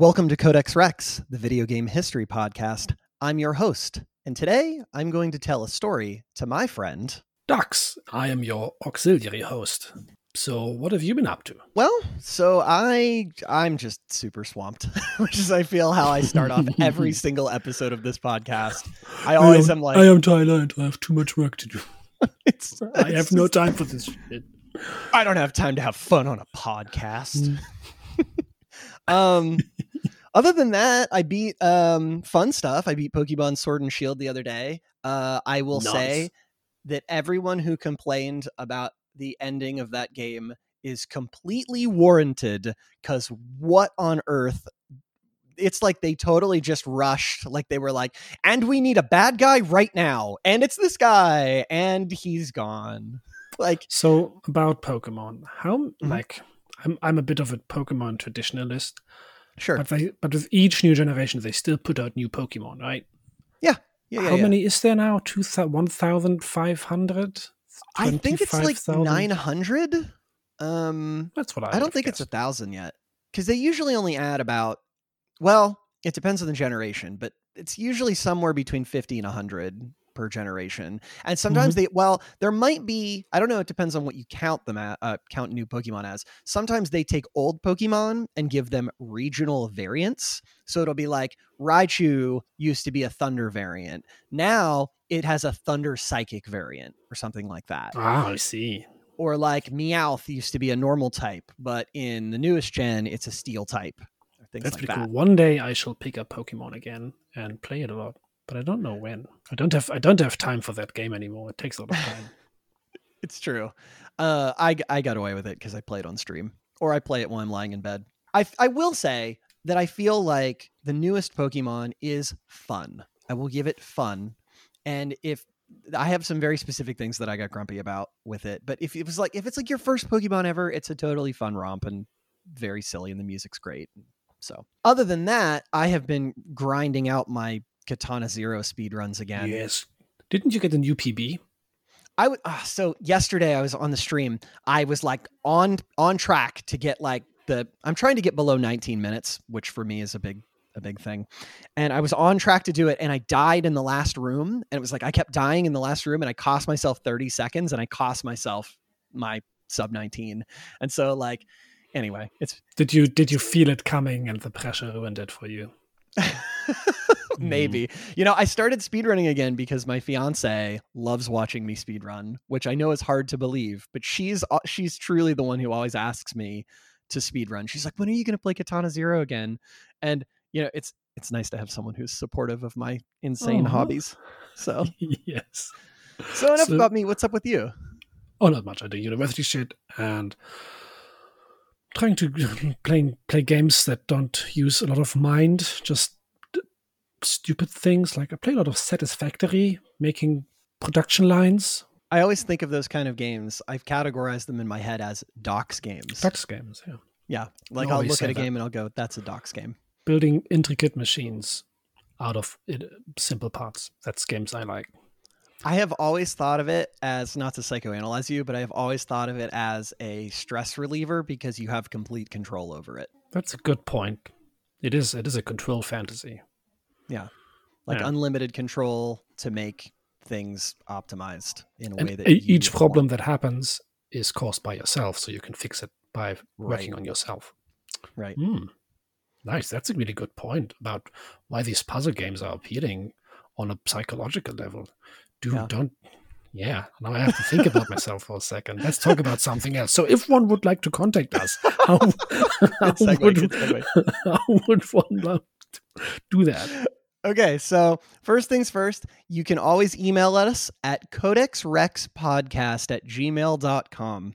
Welcome to Codex Rex, the video game history podcast. I'm your host, and today I'm going to tell a story to my friend. Dux, I am your auxiliary host. So, what have you been up to? Well, so I I'm just super swamped, which is I feel how I start off every single episode of this podcast. I always am, am like I am Thailand. I have too much work to do. it's, I have it's no time for this shit. I don't have time to have fun on a podcast. um other than that, I beat um fun stuff. I beat Pokemon Sword and Shield the other day. Uh I will say that everyone who complained about the ending of that game is completely warranted cuz what on earth it's like they totally just rushed like they were like and we need a bad guy right now and it's this guy and he's gone like So, about Pokemon, how Mm-hmm. like I'm I'm a bit of a Pokemon traditionalist, sure but they but with each new generation they still put out new Pokemon, right? yeah, yeah, how yeah. many is there now? Two one thousand five hundred. I think it's like 900. Um, That's what I. I don't think it's a thousand yet because they usually only add about, well, it depends on the generation, but it's usually somewhere between 50 and 100 per generation. And sometimes Mm-hmm. they, well, there might be, I don't know, it depends on what you count them at, uh, count new Pokemon as. Sometimes they take old Pokemon and give them regional variants. So it'll be like Raichu used to be a Thunder variant. Now it has a Thunder Psychic variant or something like that Ah, I see. or like Meowth used to be a normal type, but in the newest gen, it's a steel type. That's like pretty that. cool. One day I shall pick up Pokemon again and play it a lot, but I don't know when. I don't have I don't have time for that game anymore. It takes a lot of time. It's true. Uh, I I got away with it because I played on stream, or I play it while I'm lying in bed. I I will say that I feel like the newest Pokemon is fun. I will give it fun, and if I have some very specific things that I got grumpy about with it, but if it was like if it's like your first Pokemon ever, it's a totally fun romp and very silly, and the music's great. So, other than that, I have been grinding out my Katana Zero speed runs again. yes. Didn't you get a new PB? I would uh, so yesterday I was on the stream. I was like on on track to get like the I'm trying to get below 19 minutes, which for me is a big a big thing. And I was on track to do it and I died in the last room and it was like I kept dying in the last room and I cost myself 30 seconds and I cost myself my sub 19. And so like anyway, it's Did you did you feel it coming and the pressure ruined it for you? maybe. You know i started speedrunning again because my fiance loves watching me speedrun which i know is hard to believe but she's uh, she's truly the one who always asks me to speedrun. She's like when are you going to play katana zero again? And you know it's it's nice to have someone who's supportive of my insane hobbies. So yes. so enough So- about me. What's up with you? Oh, not much. I do university shit and trying to play play games that don't use a lot of mind, just stupid things. Like I play a lot of Satisfactory, making production lines, i always think of those kind of games i've categorized them in my head as docs games Dux games. Yeah, yeah like i'll look at a that. game and i'll go that's a docs game building intricate machines out of it, simple parts. That's games I like. I have always thought of it as not to psychoanalyze you, but I have always thought of it as a stress reliever because you have complete control over it. That's a good point. It is. It is a control fantasy. Like Yeah. unlimited control to make things optimized in a And way that each want. problem that happens is caused by yourself, so you can fix it by working Right. on yourself. right. Hmm. Nice. That's a really good point about why these puzzle games are appealing on a psychological level. Do Yeah. don't. Yeah, now I have to think about myself for a second. Let's talk about something else. So, if one would like to contact us, how, how, segue, would, how would one love to do that? Okay, so first things first, you can always email us at codexrexpodcast at gmail.com.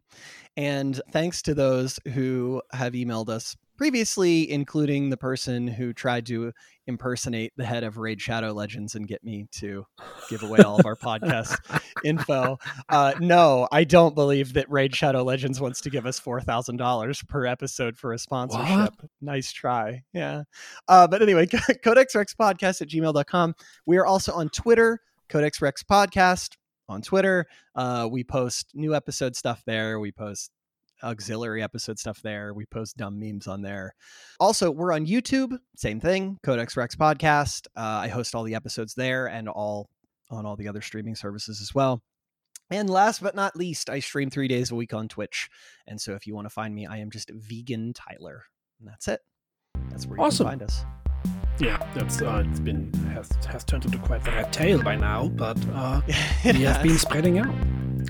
And thanks to those who have emailed us previously, including the person who tried to impersonate the head of Raid Shadow Legends and get me to give away all of our podcast info. Uh, no, I don't believe that Raid Shadow Legends wants to give us $4,000 per episode for a sponsorship. Nice try. Yeah. Uh, but anyway, Codex Rex Podcast at gmail.com. We are also on Twitter, Codex Rex Podcast on Twitter. Uh, we post new episode stuff there. We post auxiliary episode stuff there. We post dumb memes on there. Also, we're on YouTube. Same thing. Codex Rex podcast. Uh, I host all the episodes there and all on all the other streaming services as well. And last but not least, I stream three days a week on Twitch. And so if you want to find me, I am just vegan Tyler. And that's it. That's where you Awesome. can find us. Yeah, that's uh, it's been has has turned into quite the red tail by now, but uh, we have been spreading out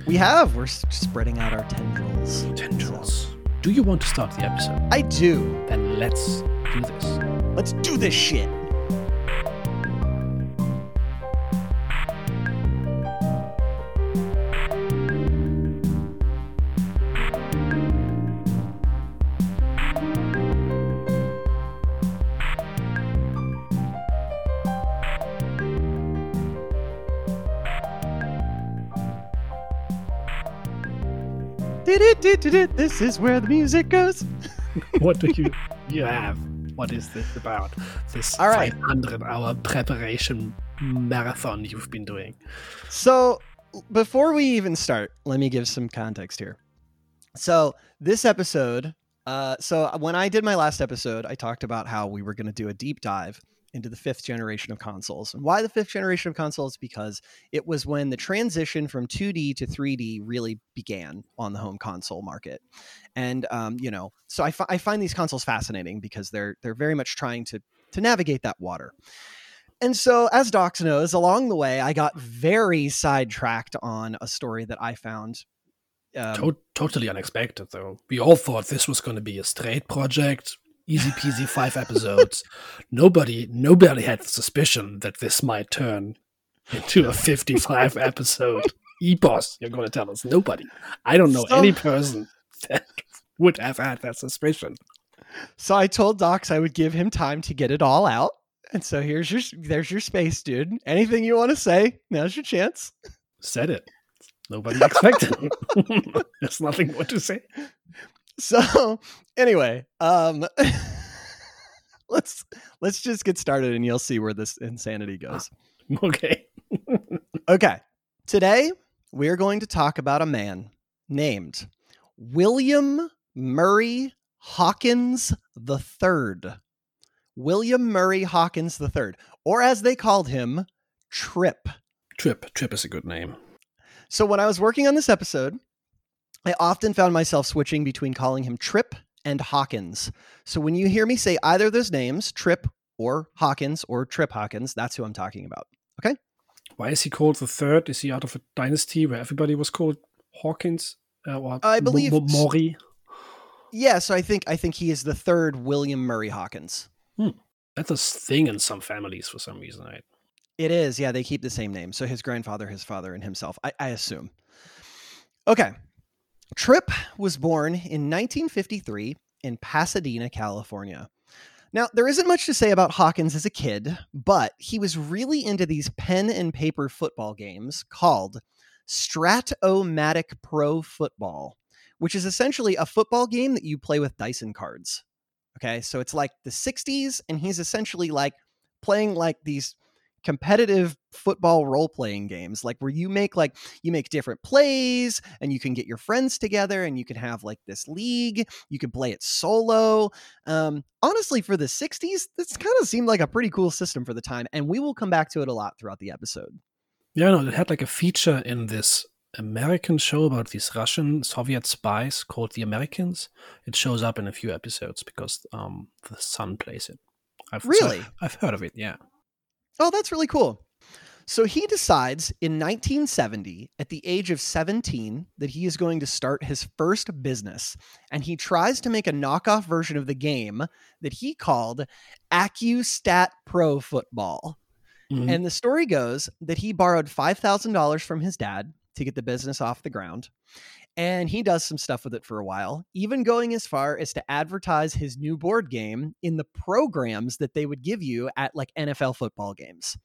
We have. We're spreading out our tendrils. tendrils. Do you want to start the episode? I do. Then let's do this. Let's do this shit. This is where the music goes. what do you you have? What is this about? This All right. 500 hour preparation marathon you've been doing. So, before we even start, let me give some context here. So, this episode, uh, so when I did my last episode, I talked about how we were going to do a deep dive into the fifth generation of consoles. And why the fifth generation of consoles? Because it was when the transition from 2D to 3D really began on the home console market. And, um, you know, so I, fi- I find these consoles fascinating because they're, they're very much trying to, to navigate that water. And so, as Docs knows, along the way, I got very sidetracked on a story that I found. Um, To- totally unexpected, though. We all thought this was going to be a straight project, easy peasy, five episodes. Nobody, nobody had the suspicion that this might turn into a 55 episode epos. You're going to tell us nobody. I don't know So- any person that would have had that suspicion. so I told Docs I would give him time to get it all out. And so here's your there's your space, dude. Anything you want to say? Now's your chance. Said it. Nobody expected. There's nothing more to say. So anyway, um, let's let's just get started, and you'll see where this insanity goes. Okay. Okay. Today, we're going to talk about a man named William Murray Hawkins III. William Murray Hawkins III, or as they called him, Trip. Trip. Trip is a good name. So when I was working on this episode, I often found myself switching between calling him Trip and Hawkins. So when you hear me say either of those names, Trip or Hawkins or Trip Hawkins, that's who I'm talking about. Okay. Why is he called the third? Is he out of a dynasty where everybody was called Hawkins? Uh, or I believe Mo- s- Maury. Yeah, so I think I think he is the third William Murray Hawkins. That's a thing in some families for some reason, right? It is, yeah. They keep the same name. So his grandfather, his father, and himself. I, I assume. Okay. Trip was born in 1953 in Pasadena, California. Now, there isn't much to say about Hawkins as a kid, but he was really into these pen and paper football games called Strat-O-Matic Pro Football, which is essentially a football game that you play with dice and cards. Okay, so it's like the 60s, and he's essentially like playing like these competitive football role playing games like where you make like you make different plays and you can get your friends together and you can have like this league you can play it solo um honestly for the 60s this kind of seemed like a pretty cool system for the time and we will come back to it a lot throughout the episode Yeah, no, it had like a feature in this American show about these Russian Soviet spies called The Americans. It shows up in a few episodes because um, the son plays it. I've, so Really? I've heard of it, yeah. Oh, that's really cool. So he decides in 1970, at the age of 17, that he is going to start his first business. And he tries to make a knockoff version of the game that he called AccuStat Pro Football. Mhm. And the story goes that he borrowed $5,000 from his dad to get the business off the ground. And he does some stuff with it for a while, even going as far as to advertise his new board game in the programs that they would give you at like NFL football games.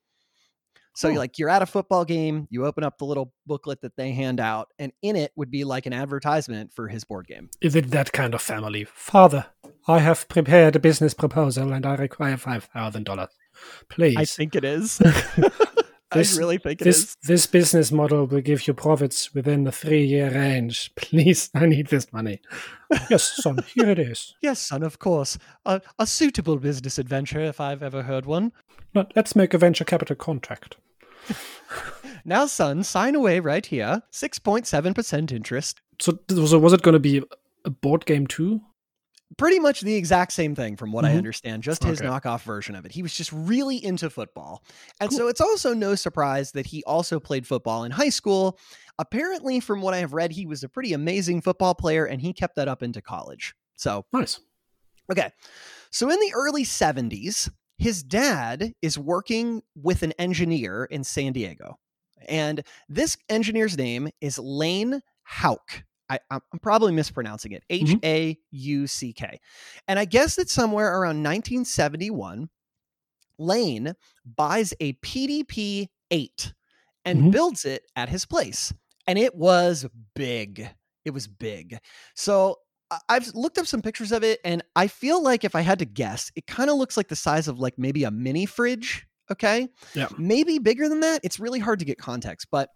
So Oh. you're like you're at a football game, you open up the little booklet that they hand out, and in it would be like an advertisement for his board game. Is it that kind of family? Father, I have prepared a business proposal and I require $5,000. Please. I think it is. This- I really think it is. This this business model will give you profits within the three year range. Please, I need this money. yes, son, here it is. Yes, son, of course. A, a suitable business adventure if I've ever heard one. Let's make a venture capital contract. Now, son, sign away right here. 6.7% interest. So, so was it going to be a board game too? Pretty much the exact same thing from what I Mhm. understand, just his Okay. knockoff version of it. He was just really into football. And Cool. so it's also no surprise that he also played football in high school. Apparently, from what I have read, he was a pretty amazing football player and he kept that up into college. So Nice. Okay. So in the early 70s, his dad is working with an engineer in San Diego. And this engineer's name is Lane Hauck. I, I'm I'm probably mispronouncing it. H A U C K. And I guess that somewhere around 1971, Lane buys a PDP 8 and Mhm. builds it at his place. And it was big. It was big. So I've looked up some pictures of it, and I feel like if I had to guess, it kind of looks like the size of like maybe a mini fridge. Okay. Yeah. Maybe bigger than that. It's really hard to get context, but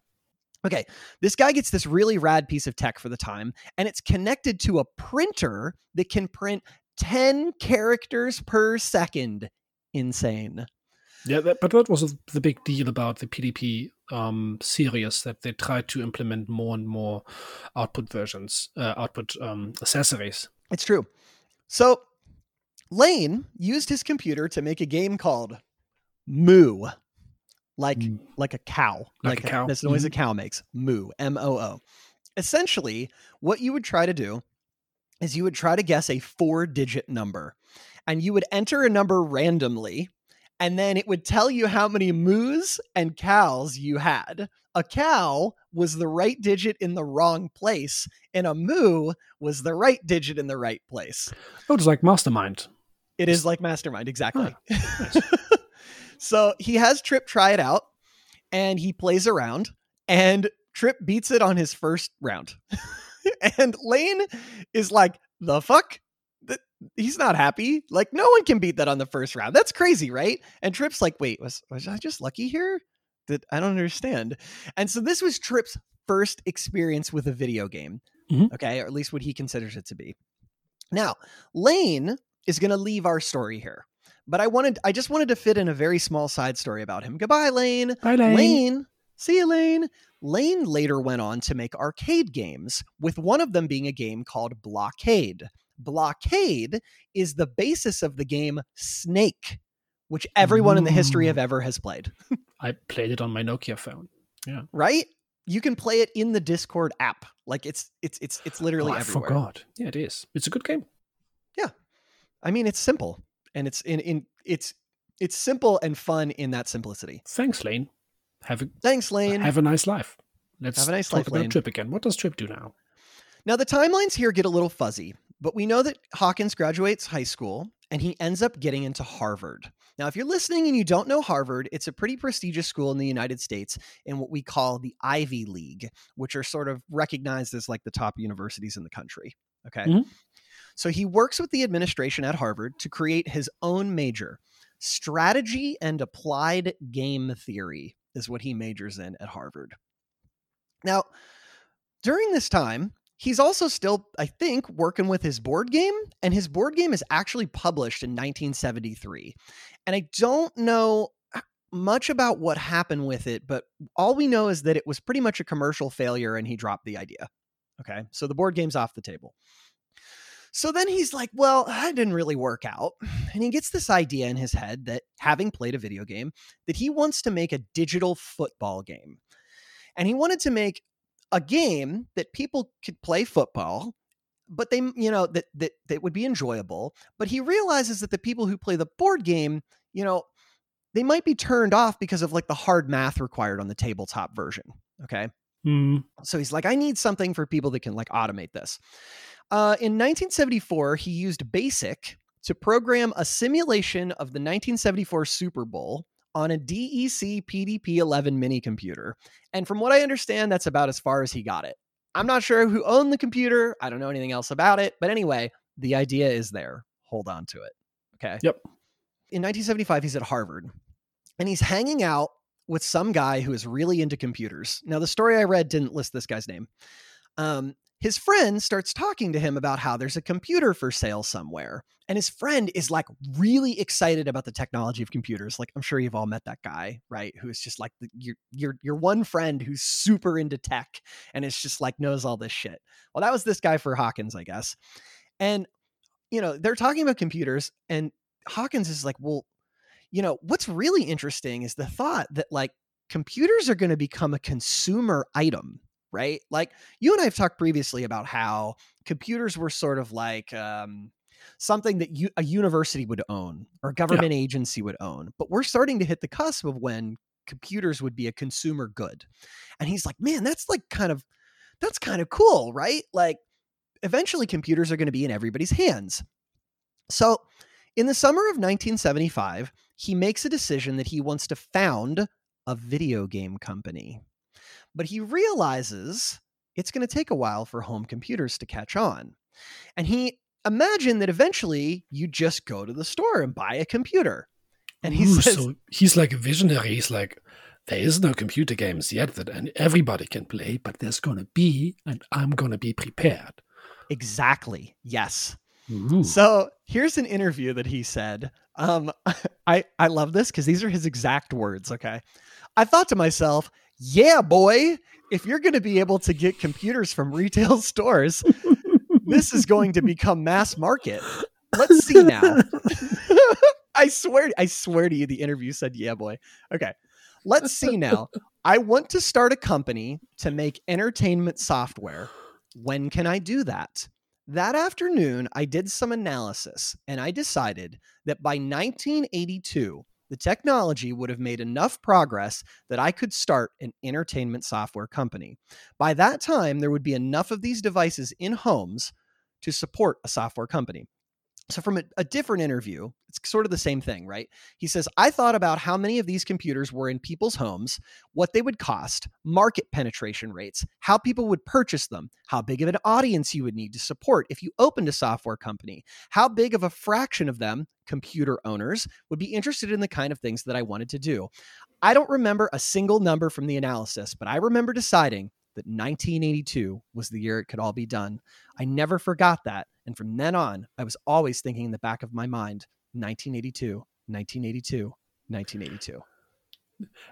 okay. This guy gets this really rad piece of tech for the time, and it's connected to a printer that can print 10 characters per second. Insane. Yeah, that, but that was the big deal about the PDP um, series that they tried to implement more and more output versions, uh, output um, accessories. It's true. So Lane used his computer to make a game called Moo, like Mm. like a cow, Like a cow. This noise a cow makes. Moo, M O O. Essentially, what you would try to do is you would try to guess a four-digit number, and you would enter a number randomly, and then it would tell you how many moos and cows you had. A cow was the right digit in the wrong place, and a moo was the right digit in the right place. Oh, it's like Mastermind. It is like Mastermind, exactly. nice. so he has Trip try it out and he plays around, and Trip beats it on his first round. and Lane is like, the fuck? He's not happy. Like, no one can beat that on the first round. That's crazy, right? And Trip's like, wait, was, was I just lucky here? That I don't understand. And so this was Trip's first experience with a video game. Mhm. Okay, or at least what he considers it to be. Now, Lane is going to leave our story here. But I wanted I just wanted to fit in a very small side story about him. Goodbye, Lane. Bye, Lane. Lane. See you, Lane. Lane later went on to make arcade games, with one of them being a game called Blockade. Blockade is the basis of the game Snake, which everyone in the history of ever has played, I played it on my Nokia phone. Yeah. Right? You can play it in the Discord app. Like it's it's it's it's literally oh, I everywhere. forgot. Yeah, it is. It's a good game. Yeah. I mean, it's simple and it's in in it's it's simple and fun in that simplicity. Thanks, Lane. Have a Thanks, Lane. have a nice life. Let's Have a nice talk life, about Lane. Trip again. What does Trip do now? Now, the timelines here get a little fuzzy, but we know that Hawkins graduates high school and he ends up getting into Harvard. Now, if you're listening and you don't know Harvard, it's a pretty prestigious school in the United States in what we call the Ivy League, which are sort of recognized as like the top universities in the country. Okay. Mhm. So he works with the administration at Harvard to create his own major. Strategy and applied game theory is what he majors in at Harvard. Now, during this time, he's also still, I think, working with his board game, and his board game is actually published in 1973. And I don't know much about what happened with it, but all we know is that it was pretty much a commercial failure and he dropped the idea. Okay, so the board game's off the table. So then he's like, well, that didn't really work out. And he gets this idea in his head that having played a video game, that he wants to make a digital football game. And he wanted to make a game that people could play football, but they, you know, that that that would be enjoyable. But he realizes that the people who play the board game, you know, they might be turned off because of like the hard math required on the tabletop version. Okay. Hmm. So he's like, I need something for people that can like automate this. Uh, in 1974, he used BASIC to program a simulation of the 1974 Super Bowl on a DEC PDP 11 mini computer. And from what I understand, that's about as far as he got it. I'm not sure who owned the computer. I don't know anything else about it. But anyway, the idea is there. Hold on to it. Okay. Yep. In 1975, he's at Harvard and he's hanging out with some guy who is really into computers. Now, the story I read didn't list this guy's name. Um, his friend starts talking to him about how there's a computer for sale somewhere. And his friend is like really excited about the technology of computers. Like I'm sure you've all met that guy, right? Who is just like the, your your your one friend who's super into tech and it's just like knows all this shit. Well, that was this guy for Hawkins, I guess. And you know, they're talking about computers and Hawkins is like, "Well, you know, what's really interesting is the thought that like computers are going to become a consumer item right? Like you and I have talked previously about how computers were sort of like um, something that you, a university would own or a government yeah. agency would own. But we're starting to hit the cusp of when computers would be a consumer good. And he's like, man, that's like kind of, that's kind of cool, right? Like eventually computers are going to be in everybody's hands. So in the summer of 1975, he makes a decision that he wants to found a video game company. But he realizes it's going to take a while for home computers to catch on. And he imagined that eventually you just go to the store and buy a computer. And he Ooh, says, so he's like a visionary. He's like, there is no computer games yet that everybody can play, but there's going to be, and I'm going to be prepared. Exactly. Yes. Ooh. So here's an interview that he said. Um, I I love this because these are his exact words. Okay, I thought to myself, yeah, boy, if you're going to be able to get computers from retail stores, this is going to become mass market. Let's see now. I swear, I swear to you, the interview said, yeah, boy. Okay. Let's see now. I want to start a company to make entertainment software. When can I do that? That afternoon, I did some analysis and I decided that by 1982, the technology would have made enough progress that I could start an entertainment software company. By that time, there would be enough of these devices in homes to support a software company. So, from a, a, different interview, it's sort of the same thing, right? He says, I thought about how many of these computers were in people's homes, what they would cost, market penetration rates, how people would purchase them, how big of an audience you would need to support if you opened a software company, how big of a fraction of them, computer owners, would be interested in the kind of things that I wanted to do. I don't remember a single number from the analysis, but I remember deciding that 1982 was the year it could all be done. I never forgot that. And from then on, I was always thinking in the back of my mind 1982, 1982, 1982.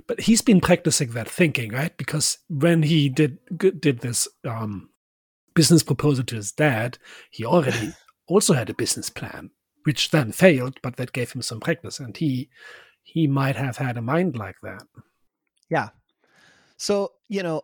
But he's been practicing that thinking, right? Because when he did did this um, business proposal to his dad, he already also had a business plan, which then failed, but that gave him some practice, and he he might have had a mind like that. Yeah. So you know,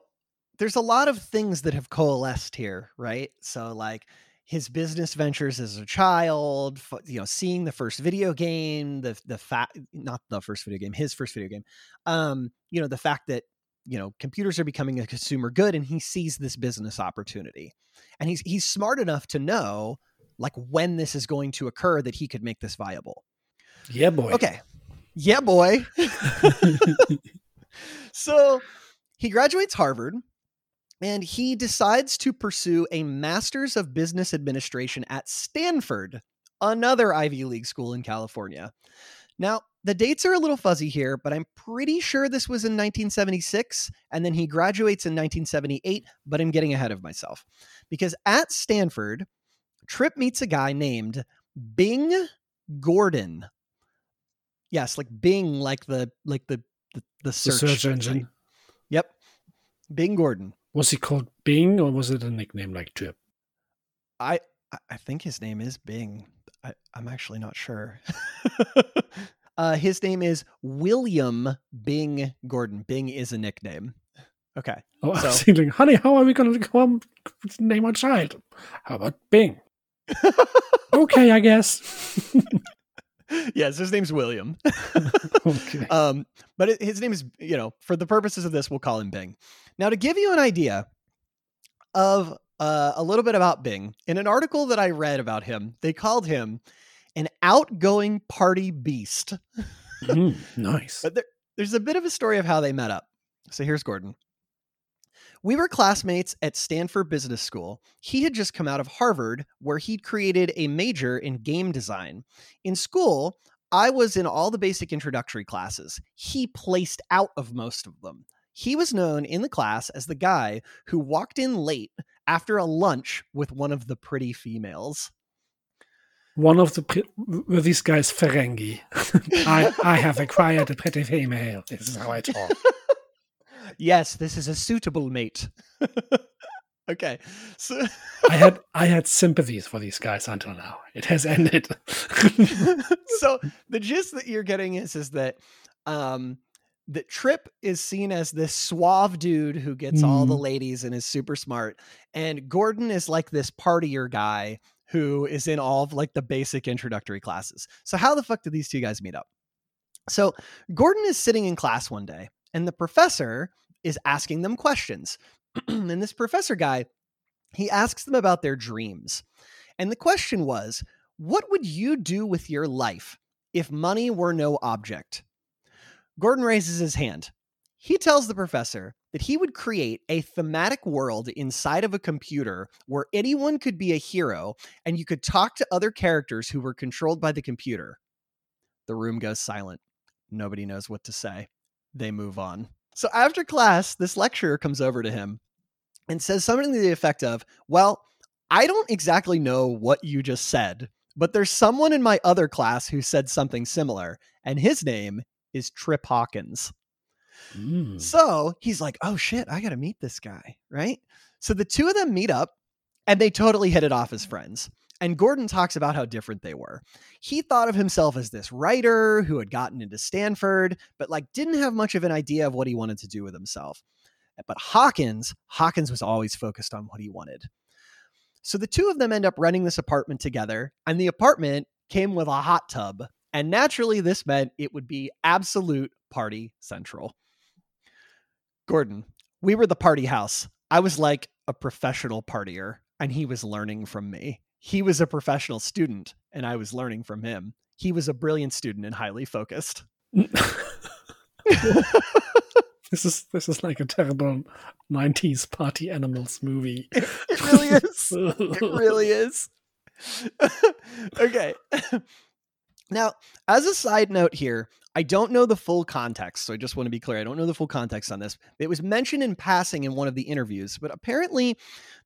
there's a lot of things that have coalesced here, right? So like his business ventures as a child, you know, seeing the first video game, the the fact not the first video game, his first video game. Um, you know, the fact that you know computers are becoming a consumer good and he sees this business opportunity. And he's he's smart enough to know like when this is going to occur that he could make this viable. Yeah, boy. Okay. Yeah, boy. so he graduates Harvard and he decides to pursue a master's of business administration at Stanford, another Ivy League school in California. Now, the dates are a little fuzzy here, but I'm pretty sure this was in 1976, and then he graduates in 1978, but I'm getting ahead of myself. Because at Stanford, Trip meets a guy named Bing Gordon. Yes, like Bing, like the like the the, the search, the search engine. Yep. Bing Gordon. Was he called Bing or was it a nickname like Trip? I I think his name is Bing. I, am actually not sure. uh, his name is William Bing Gordon. Bing is a nickname. Okay. Oh, so. I was thinking, honey, how are we going to name our child? How about Bing? okay, I guess. yes, his name's William. okay. Um, but his name is, you know, for the purposes of this, we'll call him Bing. Now, to give you an idea of uh, a little bit about Bing, in an article that I read about him, they called him an outgoing party beast. mm, nice. But there, there's a bit of a story of how they met up. So here's Gordon. We were classmates at Stanford Business School. He had just come out of Harvard, where he'd created a major in game design. In school, I was in all the basic introductory classes. He placed out of most of them. He was known in the class as the guy who walked in late after a lunch with one of the pretty females. One of the pre- were these guys Ferengi. I I have acquired a pretty female. This is how I talk. yes, this is a suitable mate. okay. So I had I had sympathies for these guys until now. It has ended. so the gist that you're getting is is that um that Trip is seen as this suave dude who gets all the Mm. ladies and is super smart, and Gordon is like this partier guy who is in all of like the basic introductory classes. So how the fuck did these two guys meet up? So Gordon is sitting in class one day, and the professor is asking them questions. and this professor guy, he asks them about their dreams. And the question was, what would you do with your life if money were no object? Gordon raises his hand. He tells the professor that he would create a thematic world inside of a computer where anyone could be a hero and you could talk to other characters who were controlled by the computer. The room goes silent. Nobody knows what to say. They move on. So after class, this lecturer comes over to him and says something to the effect of, Well, I don't exactly know what you just said, but there's someone in my other class who said something similar, and his name is Trip Hawkins. Mm. So he's like, oh shit, I got to meet this guy, right? So the two of them meet up and they totally hit it off as friends. And Gordon talks about how different they were. He thought of himself as this writer who had gotten into Stanford, but like didn't have much of an idea of what he wanted to do with himself. But Hawkins, Hawkins was always focused on what he wanted. So the two of them end up renting this apartment together, and the apartment came with a hot tub. And naturally, this meant it would be absolute party central. Gordon, we were the party house. I was like a professional partier, and he was learning from me. He was a professional student, and I was learning from him. He was a brilliant student and highly focused. this is this is like a terrible '90s party animals movie. It really is. It really is. okay. Now, as a side note here, I don't know the full context, so I just want to be clear. I don't know the full context on this. It was mentioned in passing in one of the interviews, but apparently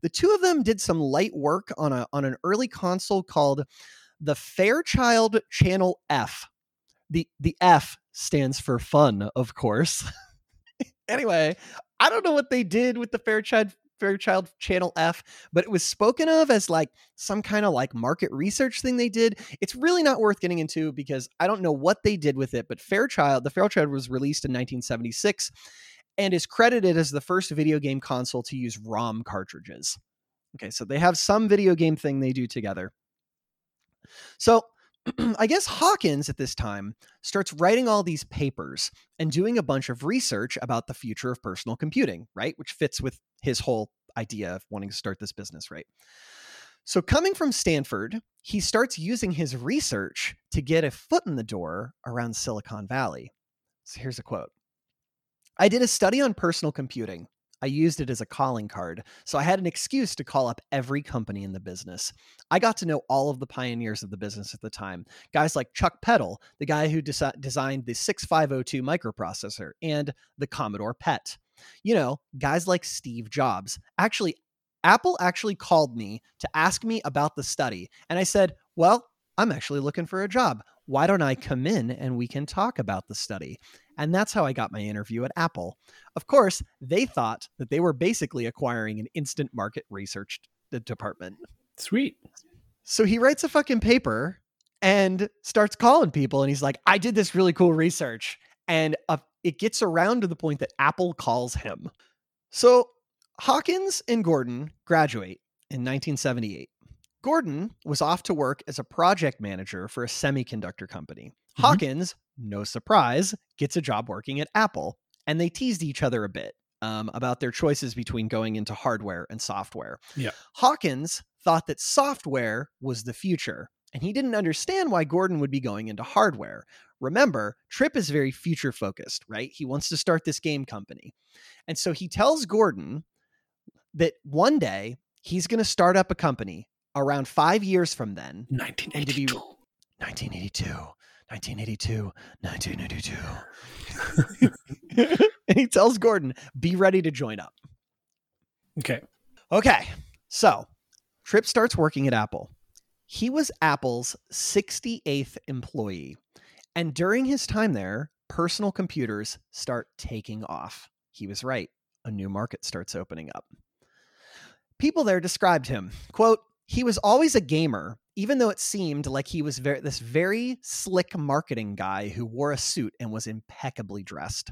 the two of them did some light work on a on an early console called the Fairchild Channel F. The the F stands for fun, of course. anyway, I don't know what they did with the Fairchild Fairchild Channel F, but it was spoken of as like some kind of like market research thing they did. It's really not worth getting into because I don't know what they did with it, but Fairchild, the Fairchild was released in 1976 and is credited as the first video game console to use ROM cartridges. Okay, so they have some video game thing they do together. So I guess Hawkins at this time starts writing all these papers and doing a bunch of research about the future of personal computing, right? Which fits with his whole idea of wanting to start this business, right? So, coming from Stanford, he starts using his research to get a foot in the door around Silicon Valley. So, here's a quote I did a study on personal computing. I used it as a calling card, so I had an excuse to call up every company in the business. I got to know all of the pioneers of the business at the time. Guys like Chuck Peddle, the guy who desi- designed the 6502 microprocessor, and the Commodore PET. You know, guys like Steve Jobs. Actually, Apple actually called me to ask me about the study, and I said, Well, I'm actually looking for a job. Why don't I come in and we can talk about the study? And that's how I got my interview at Apple. Of course, they thought that they were basically acquiring an instant market research department. Sweet. So he writes a fucking paper and starts calling people and he's like, I did this really cool research. And uh, it gets around to the point that Apple calls him. So Hawkins and Gordon graduate in 1978. Gordon was off to work as a project manager for a semiconductor company. Mhm. Hawkins, no surprise, gets a job working at Apple. And they teased each other a bit um, about their choices between going into hardware and software. Yeah. Hawkins thought that software was the future, and he didn't understand why Gordon would be going into hardware. Remember, Trip is very future focused, right? He wants to start this game company. And so he tells Gordon that one day he's going to start up a company around five years from then, 1982. 1982. 1982, 1982. and he tells Gordon, be ready to join up. Okay. Okay. So Trip starts working at Apple. He was Apple's 68th employee. And during his time there, personal computers start taking off. He was right. A new market starts opening up. People there described him, quote, he was always a gamer, even though it seemed like he was very, this very slick marketing guy who wore a suit and was impeccably dressed.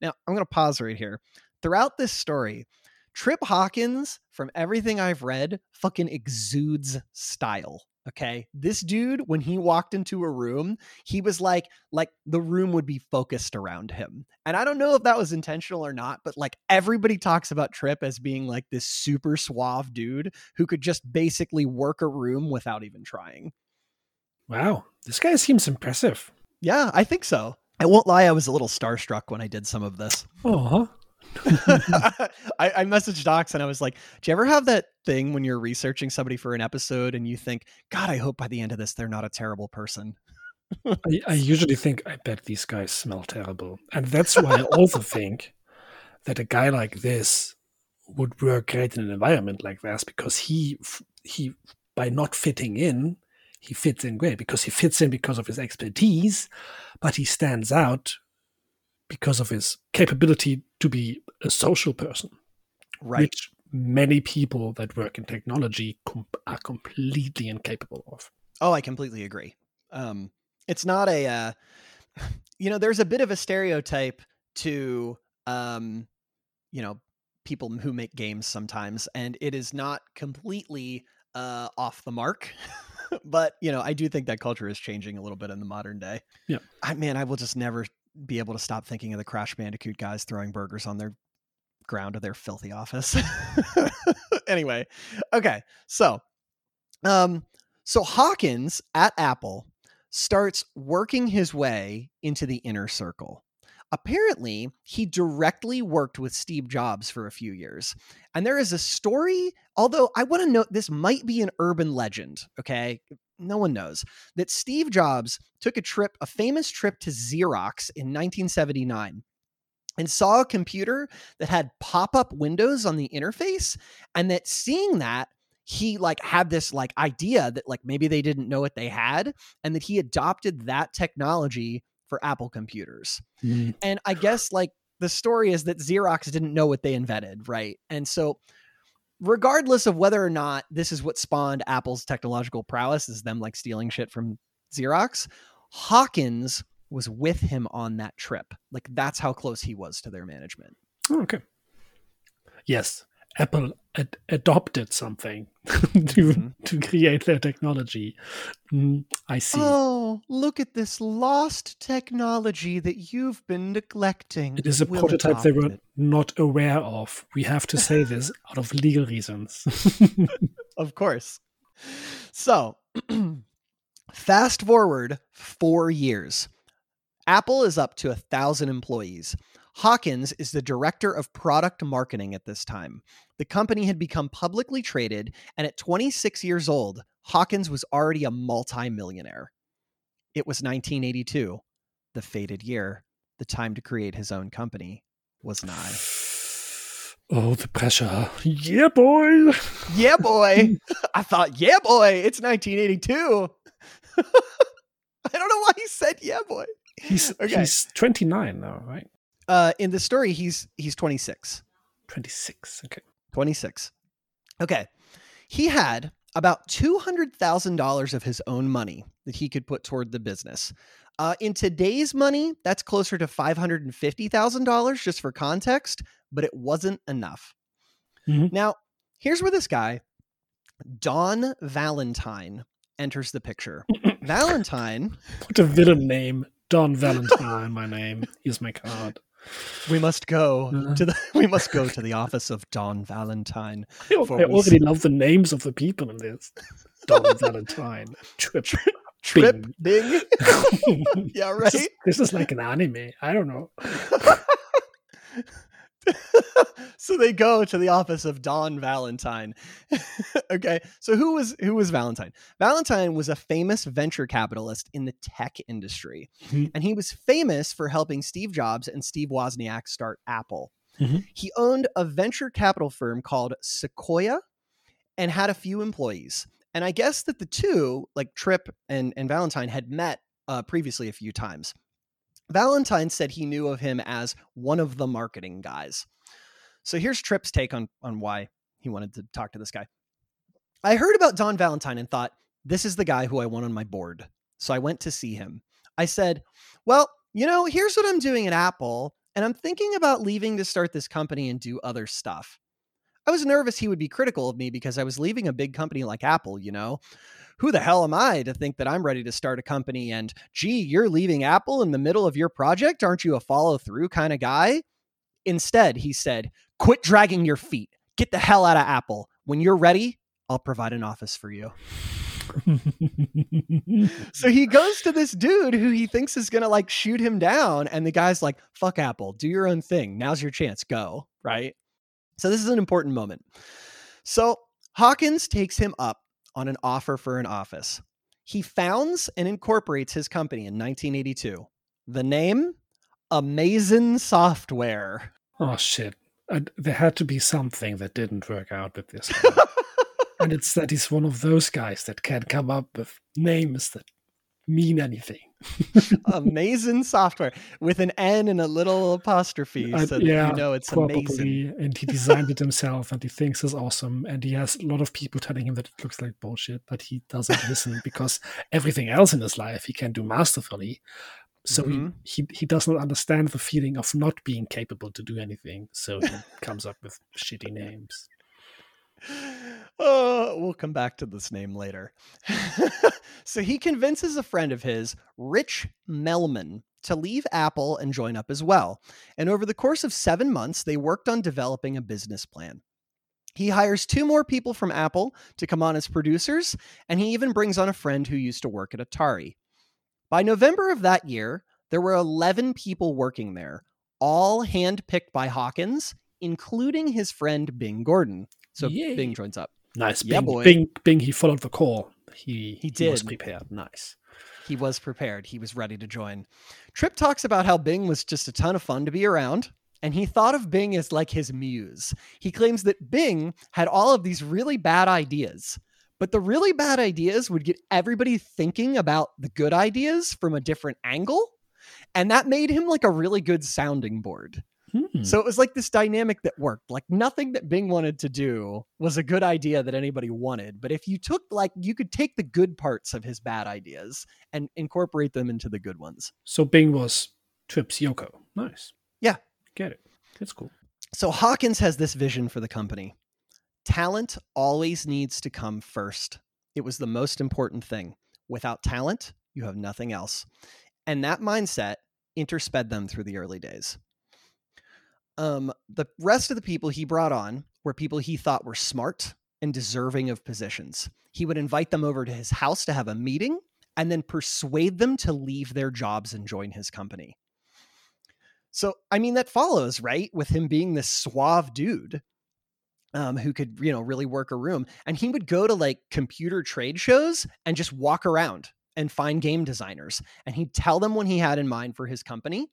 Now, I'm going to pause right here. Throughout this story, Trip Hawkins, from everything I've read, fucking exudes style. Okay. This dude, when he walked into a room, he was like, like the room would be focused around him. And I don't know if that was intentional or not, but like everybody talks about Trip as being like this super suave dude who could just basically work a room without even trying. Wow. This guy seems impressive. Yeah, I think so. I won't lie, I was a little starstruck when I did some of this. Oh, I, I messaged Docs and I was like, Do you ever have that thing when you're researching somebody for an episode and you think, God, I hope by the end of this they're not a terrible person? I, I usually think, I bet these guys smell terrible. And that's why I also think that a guy like this would work great in an environment like this because he, he, by not fitting in, he fits in great because he fits in because of his expertise, but he stands out because of his capability to be a social person. Right. Which many people that work in technology com- are completely incapable of. Oh, I completely agree. Um, it's not a, uh, you know, there's a bit of a stereotype to, um, you know, people who make games sometimes, and it is not completely uh, off the mark. but you know, I do think that culture is changing a little bit in the modern day. Yeah, I man, I will just never be able to stop thinking of the Crash Bandicoot guys throwing burgers on their ground of their filthy office. anyway, okay, so, um, so Hawkins at Apple starts working his way into the inner circle. Apparently, he directly worked with Steve Jobs for a few years. And there is a story, although I want to note this might be an urban legend, okay? no one knows that Steve Jobs took a trip, a famous trip to Xerox in 1979 and saw a computer that had pop-up windows on the interface and that seeing that he like had this like idea that like maybe they didn't know what they had and that he adopted that technology for Apple computers. Mm. And I guess like the story is that Xerox didn't know what they invented, right? And so regardless of whether or not this is what spawned Apple's technological prowess, is them like stealing shit from Xerox, Hawkins was with him on that trip. Like that's how close he was to their management. Oh, okay. Yes, Apple ad- adopted something to mm-hmm. to create their technology. Mm, I see. Oh, look at this lost technology that you've been neglecting. It is a we'll prototype they were it. not aware of. We have to say this out of legal reasons. of course. So, fast forward four years. Apple is up to a thousand employees. Hawkins is the director of product marketing at this time. The company had become publicly traded, and at 26 years old, Hawkins was already a multimillionaire. It was 1982, the fated year. The time to create his own company was nigh. Oh, the pressure. Yeah, boy. Yeah, boy. I thought, yeah, boy, it's 1982. I don't know why he said yeah, boy. He's, okay. he's 29 now, right? Uh, in the story, he's he's 26. 26. Okay. 26. Okay. He had about $200,000 of his own money that he could put toward the business. Uh, in today's money, that's closer to $550,000 just for context, but it wasn't enough. Mm-hmm. Now, here's where this guy, Don Valentine, enters the picture. Valentine. What a villain name. Don Valentine, my name. Here's my card. We must go uh, to the. We must go to the office of Don Valentine. I, I already love the names of the people in this. Don Valentine, Trip, Trip, Bing. Bing. yeah, right. This is, this is like an anime. I don't know. so they go to the office of Don Valentine. okay, so who was who was Valentine? Valentine was a famous venture capitalist in the tech industry, Mhm. and he was famous for helping Steve Jobs and Steve Wozniak start Apple. Mhm. He owned a venture capital firm called Sequoia, and had a few employees. And I guess that the two, like Trip and and Valentine, had met uh, previously a few times. Valentine said he knew of him as one of the marketing guys. So here's Trip's take on on why he wanted to talk to this guy. I heard about Don Valentine and thought, this is the guy who I want on my board. So I went to see him. I said, Well, you know, here's what I'm doing at Apple, and I'm thinking about leaving to start this company and do other stuff. I was nervous he would be critical of me because I was leaving a big company like Apple, you know? Who the hell am I to think that I'm ready to start a company and, gee, you're leaving Apple in the middle of your project? Aren't you a follow through kind of guy? Instead, he said, quit dragging your feet. Get the hell out of Apple. When you're ready, I'll provide an office for you. So he goes to this dude who he thinks is going to like shoot him down. And the guy's like, fuck Apple, do your own thing. Now's your chance. Go. Right. So this is an important moment. So Hawkins takes him up on an offer for an office. He founds and incorporates his company in 1982. The name Amazin' Software. oh shit! Uh, there had to be something that didn't work out with this, and it's that he's one of those guys that can come up with names that mean anything. Amazin' Software with an N and a little apostrophe Uh, so that yeah, you know it's amazing. And he designed it himself, and he thinks it's awesome. And he has a lot of people telling him that it looks like bullshit, but he doesn't listen because everything else in his life he can do masterfully. So Mhm. he, he he doesn't understand the feeling of not being capable to do anything. So he comes up with shitty names. Oh, we'll come back to this name later. so he convinces a friend of his, Rich Melmon, to leave Apple and join up as well. And over the course of seven months, they worked on developing a business plan. He hires two more people from Apple to come on as producers, and he even brings on a friend who used to work at Atari. By November of that year, there were 11 people working there, all handpicked by Hawkins, including his friend Bing Gordon. So Yay. Bing joins up. Nice. Yeah, Bing, boy. Bing, Bing, he followed the call. He, He did. He was prepared. Nice. He was prepared. He was ready to join. Trip talks about how Bing was just a ton of fun to be around, and he thought of Bing as like his muse. He claims that Bing had all of these really bad ideas, but the really bad ideas would get everybody thinking about the good ideas from a different angle. And that made him like a really good sounding board. Hmm. So it was like this dynamic that worked. Like nothing that Bing wanted to do was a good idea that anybody wanted. But if you took like you could take the good parts of his bad ideas and incorporate them into the good ones. So Bing was Trips Yoko. Nice. Yeah. Get it. That's cool. So Hawkins has this vision for the company. Talent always needs to come first. It was the most important thing. Without talent, you have nothing else. And that mindset intersped them through the early days. Um, the rest of the people he brought on were people he thought were smart and deserving of positions. He would invite them over to his house to have a meeting and then persuade them to leave their jobs and join his company. So, I mean, that follows, right? With him being this suave dude um, who could, you know, really work a room. And he would go to like computer trade shows and just walk around and find game designers. And he'd tell them what he had in mind for his company.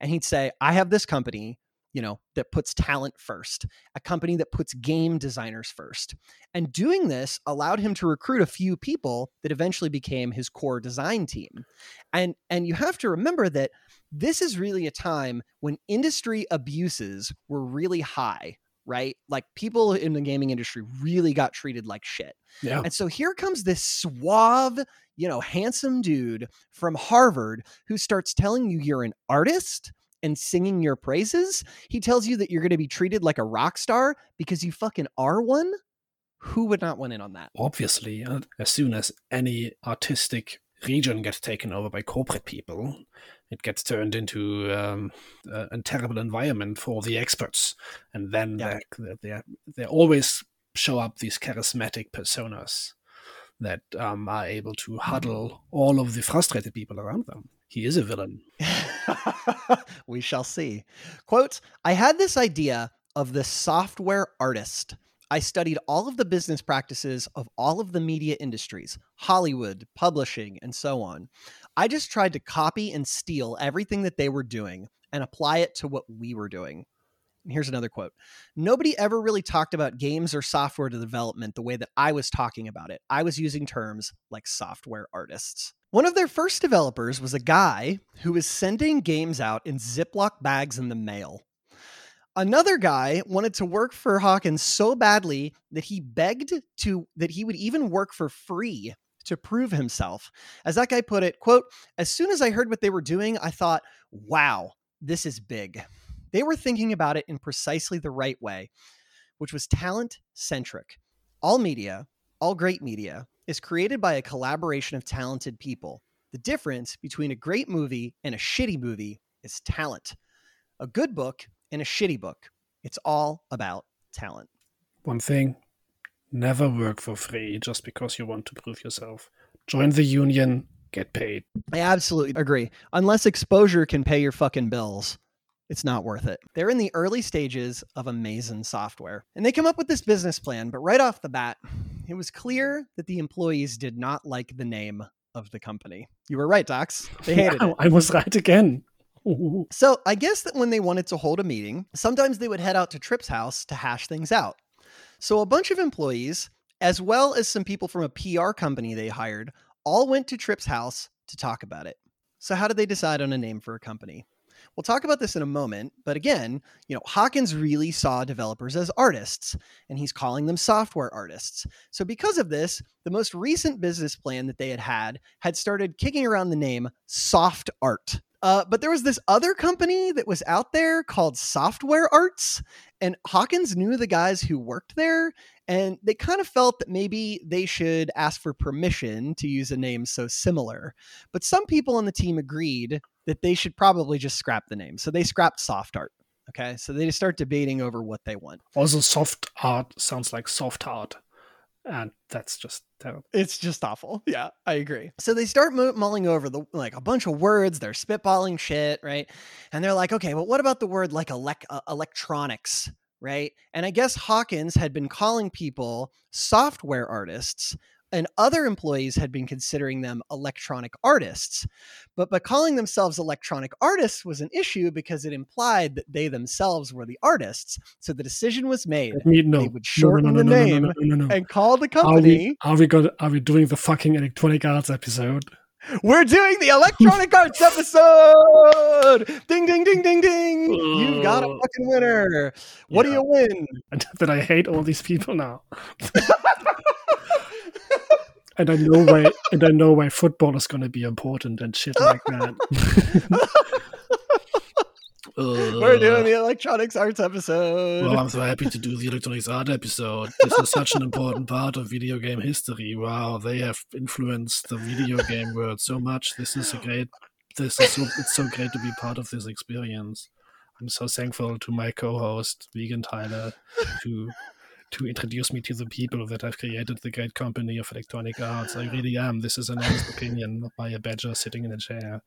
And he'd say, I have this company, you know, that puts talent first, a company that puts game designers first. And doing this allowed him to recruit a few people that eventually became his core design team. And and you have to remember that this is really a time when industry abuses were really high, right? Like people in the gaming industry really got treated like shit. Yeah. And so here comes this suave, you know, handsome dude from Harvard who starts telling you you're an artist and singing your praises. He tells you that you're going to be treated like a rock star because you fucking are one. Who would not want in on that? Obviously, uh, as soon as any artistic region gets taken over by corporate people, it gets turned into um, a, a terrible environment for the experts, and then Yeah. they they they always show up these charismatic personas that um, are able to huddle all of the frustrated people around them. He is a villain. we shall see. Quote I had this idea of the software artist. I studied all of the business practices of all of the media industries, Hollywood, publishing, and so on. I just tried to copy and steal everything that they were doing and apply it to what we were doing. And here's another quote Nobody ever really talked about games or software development the way that I was talking about it. I was using terms like software artists. One of their first developers was a guy who was sending games out in Ziploc bags in the mail. Another guy wanted to work for Hawkins so badly that he begged to that he would even work for free to prove himself. As that guy put it, quote, as soon as I heard what they were doing, I thought, wow, this is big. They were thinking about it in precisely the right way, which was talent centric. All media, all great media, is created by a collaboration of talented people. The difference between a great movie and a shitty movie is talent. A good book and a shitty book. It's all about talent. One thing never work for free just because you want to prove yourself. Join the union, get paid. I absolutely agree. Unless exposure can pay your fucking bills, it's not worth it. They're in the early stages of Amazin' software. And they come up with this business plan, but right off the bat, it was clear that the employees did not like the name of the company. You were right, Docs. They hated Wow, it. I was right again. So I guess that when they wanted to hold a meeting, sometimes they would head out to Trip's house to hash things out. So a bunch of employees, as well as some people from a PR company they hired, all went to Trip's house to talk about it. So how did they decide on a name for a company? We'll talk about this in a moment, but again, you know, Hawkins really saw developers as artists, and he's calling them software artists. So because of this, the most recent business plan that they had had had started kicking around the name Soft Art. Uh, but there was this other company that was out there called Software Arts, and Hawkins knew the guys who worked there, and they kind of felt that maybe they should ask for permission to use a name so similar. But some people on the team agreed that they should probably just scrap the name. So they scrapped Soft Art. Okay. So they just start debating over what they want. Also, soft art sounds like soft art. And that's just terrible. It's just awful. Yeah, I agree. So they start mu- mulling over the like a bunch of words. They're spitballing shit, right? And they're like, okay, well, what about the word like elec- uh, electronics, right? And I guess Hawkins had been calling people software artists, and other employees had been considering them electronic artists. But by calling themselves electronic artists was an issue because it implied that they themselves were the artists. So the decision was made. No, They would shorten no, no, the name. And call the Are company. we, are we going are we doing the fucking electronic arts episode? We're doing the Electronic Arts episode. Ding, ding, ding, ding, ding. You've got a Oh. fucking winner. What do you win? That I hate all these people now. and I know why and I know why football is gonna be important and shit like that. Uh, We're doing the Electronics Arts episode. Well, I'm so happy to do the Electronics Art episode. This is such an important part of video game history. Wow, they have influenced the video game world so much. This is a great. This is so. It's so great to be part of this experience. I'm so thankful to my co-host Vegan Tyler to to introduce me to the people that have created the great company of Electronic Arts. I really am. This is an honest opinion, not by a badger sitting in a chair.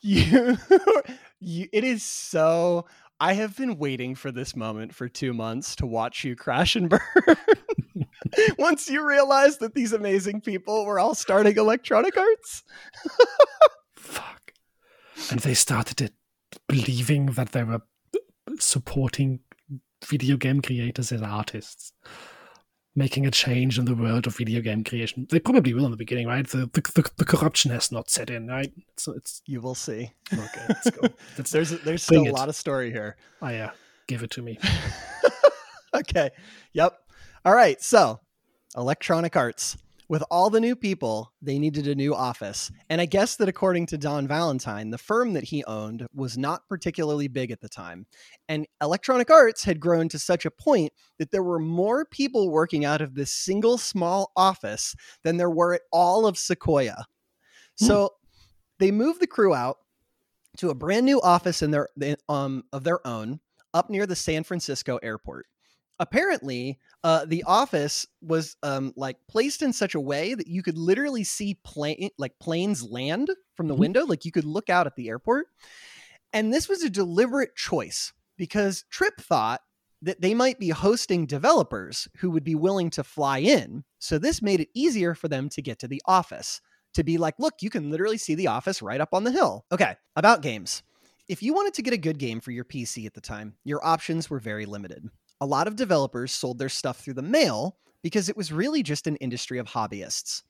you, you, it is so. I have been waiting for this moment for two months to watch you crash and burn. Once you realize that these amazing people were all starting Electronic Arts. Fuck. And they started it believing that they were supporting video game creators as artists, making a change in the world of video game creation. They probably will in the beginning, right? The the, the, the corruption has not set in, right? So it's You will see. okay. Let's go. Let's, There's there's still a it. lot of story here. oh yeah, give it to me. okay. Yep. All right. So, Electronic Arts. With all the new people, they needed a new office. And I guess that according to Don Valentine, the firm that he owned was not particularly big at the time. And Electronic Arts had grown to such a point that there were more people working out of this single small office than there were at all of Sequoia. So they moved the crew out to a brand new office in their um of their own up near the San Francisco airport. Apparently, uh, the office was um, like placed in such a way that you could literally see plane like planes land from the Mhm. window. Like you could look out at the airport, And this was a deliberate choice because Trip thought that they might be hosting developers who would be willing to fly in. So this made it easier for them to get to the office, to be like, look, you can literally see the office right up on the hill. Okay, about games. If you wanted to get a good game for your PC at the time, your options were very limited. A lot of developers sold their stuff through the mail because it was really just an industry of hobbyists.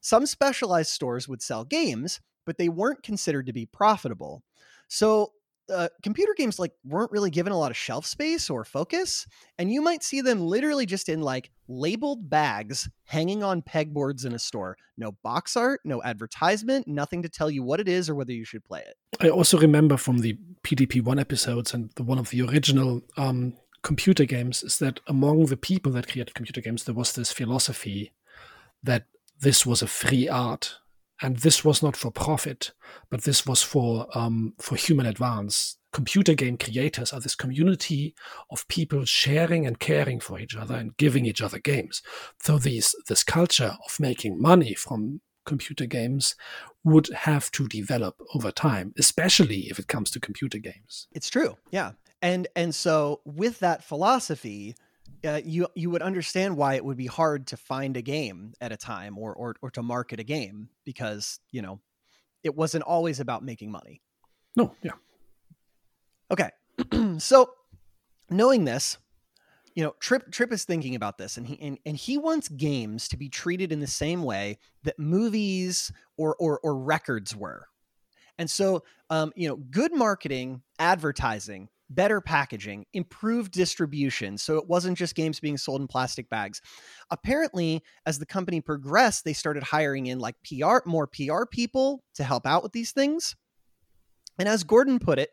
Some specialized stores would sell games, but they weren't considered to be profitable. So uh, computer games like weren't really given a lot of shelf space or focus and you might see them literally just in like labeled bags hanging on pegboards in a store no box art no advertisement nothing to tell you what it is or whether you should play it i also remember from the pdp1 episodes and the, one of the original um, computer games is that among the people that created computer games there was this philosophy that this was a free art and this was not for profit, but this was for um, for human advance. Computer game creators are this community of people sharing and caring for each other and giving each other games. So these this culture of making money from computer games would have to develop over time, especially if it comes to computer games. It's true, yeah. And and so with that philosophy, uh, you you would understand why it would be hard to find a game at a time or, or or to market a game because you know it wasn't always about making money. No, yeah. Okay, so knowing this, you know, Trip Trip is thinking about this, and he and, and he wants games to be treated in the same way that movies or or, or records were. And so, um, you know, good marketing, advertising better packaging, improved distribution. So it wasn't just games being sold in plastic bags. Apparently, as the company progressed, they started hiring in like PR, more PR people to help out with these things. And as Gordon put it,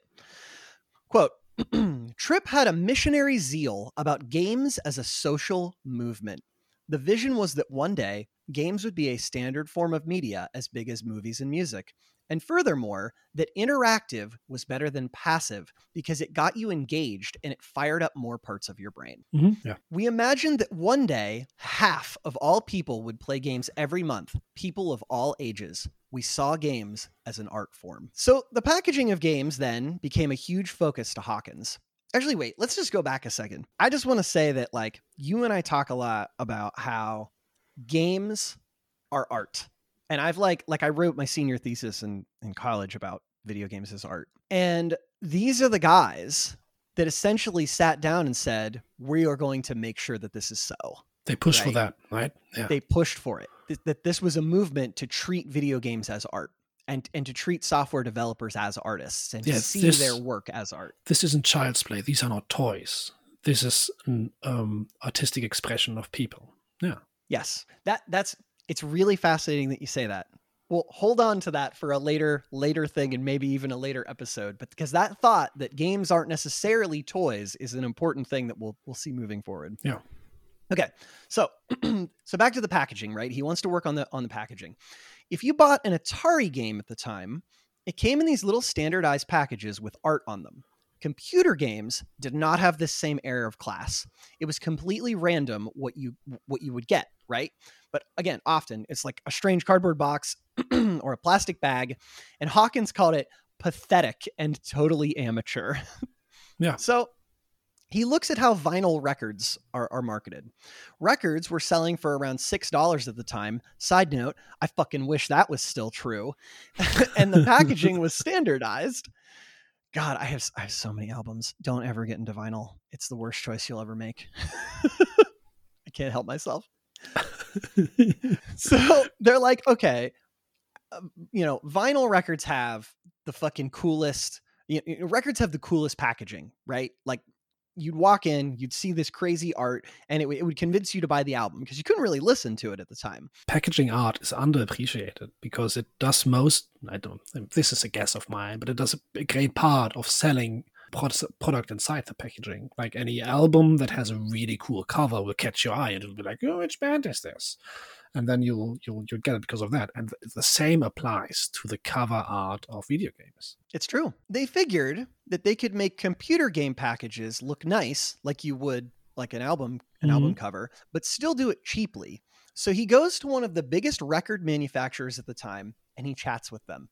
quote, Trip had a missionary zeal about games as a social movement. The vision was that one day games would be a standard form of media as big as movies and music. And furthermore, that interactive was better than passive because it got you engaged and it fired up more parts of your brain. Mm-hmm. Yeah. We imagined that one day half of all people would play games every month, people of all ages. We saw games as an art form. So the packaging of games then became a huge focus to Hawkins. Actually, wait, let's just go back a second. I just want to say that, like, you and I talk a lot about how games are art and I've like like I wrote my senior thesis in in college about video games as art. And these are the guys that essentially sat down and said, "We are going to make sure that this is so." They pushed right? for that, right? Yeah. They pushed for it. Th- that this was a movement to treat video games as art and and to treat software developers as artists and yeah, to see this, their work as art. This isn't child's play. These are not toys. This is an um, artistic expression of people. Yeah. Yes. That that's it's really fascinating that you say that. We'll hold on to that for a later later thing and maybe even a later episode. But because that thought that games aren't necessarily toys is an important thing that we'll we'll see moving forward. Yeah. Okay. So so back to the packaging, right? He wants to work on the on the packaging. If you bought an Atari game at the time, it came in these little standardized packages with art on them. Computer games did not have this same air of class. It was completely random what you what you would get, right? But again, often it's like a strange cardboard box or a plastic bag, and Hawkins called it pathetic and totally amateur. Yeah. so he looks at how vinyl records are, are, marketed. Records were selling for around $6 at the time. Side note, I fucking wish that was still true. and the packaging was standardized. God, I have I have so many albums. Don't ever get into vinyl. It's the worst choice you'll ever make. I can't help myself. so they're like, okay, um, you know, vinyl records have the fucking coolest. You know, records have the coolest packaging, right? Like you'd walk in, you'd see this crazy art, and it, it would convince you to buy the album because you couldn't really listen to it at the time. Packaging art is underappreciated because it does most, I don't, this is a guess of mine, but it does a great part of selling product inside the packaging. Like any album that has a really cool cover will catch your eye and it'll be like, oh, which band is this? And then you'll you'll you'll get it because of that. And the same applies to the cover art of video games. It's true. They figured that they could make computer game packages look nice, like you would like an album an mm-hmm. album cover, but still do it cheaply. So he goes to one of the biggest record manufacturers at the time and he chats with them.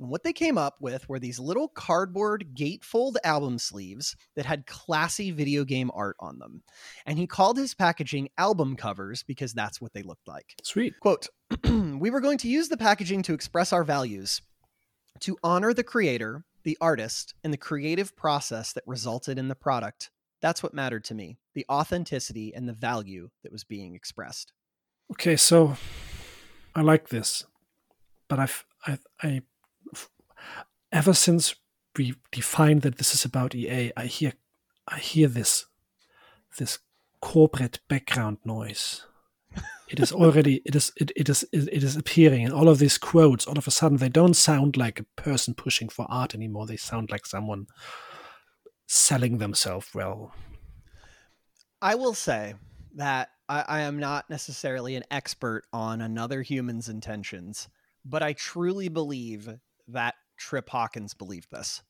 And what they came up with were these little cardboard gatefold album sleeves that had classy video game art on them. And he called his packaging album covers because that's what they looked like. Sweet. Quote We were going to use the packaging to express our values, to honor the creator, the artist, and the creative process that resulted in the product. That's what mattered to me the authenticity and the value that was being expressed. Okay, so I like this, but I've I, I ever since we defined that this is about EA, I hear I hear this this corporate background noise. It is already it is it, it is it, is appearing and all of these quotes all of a sudden they don't sound like a person pushing for art anymore. They sound like someone selling themselves well. I will say that I, I am not necessarily an expert on another human's intentions, but I truly believe that Trip Hawkins believed this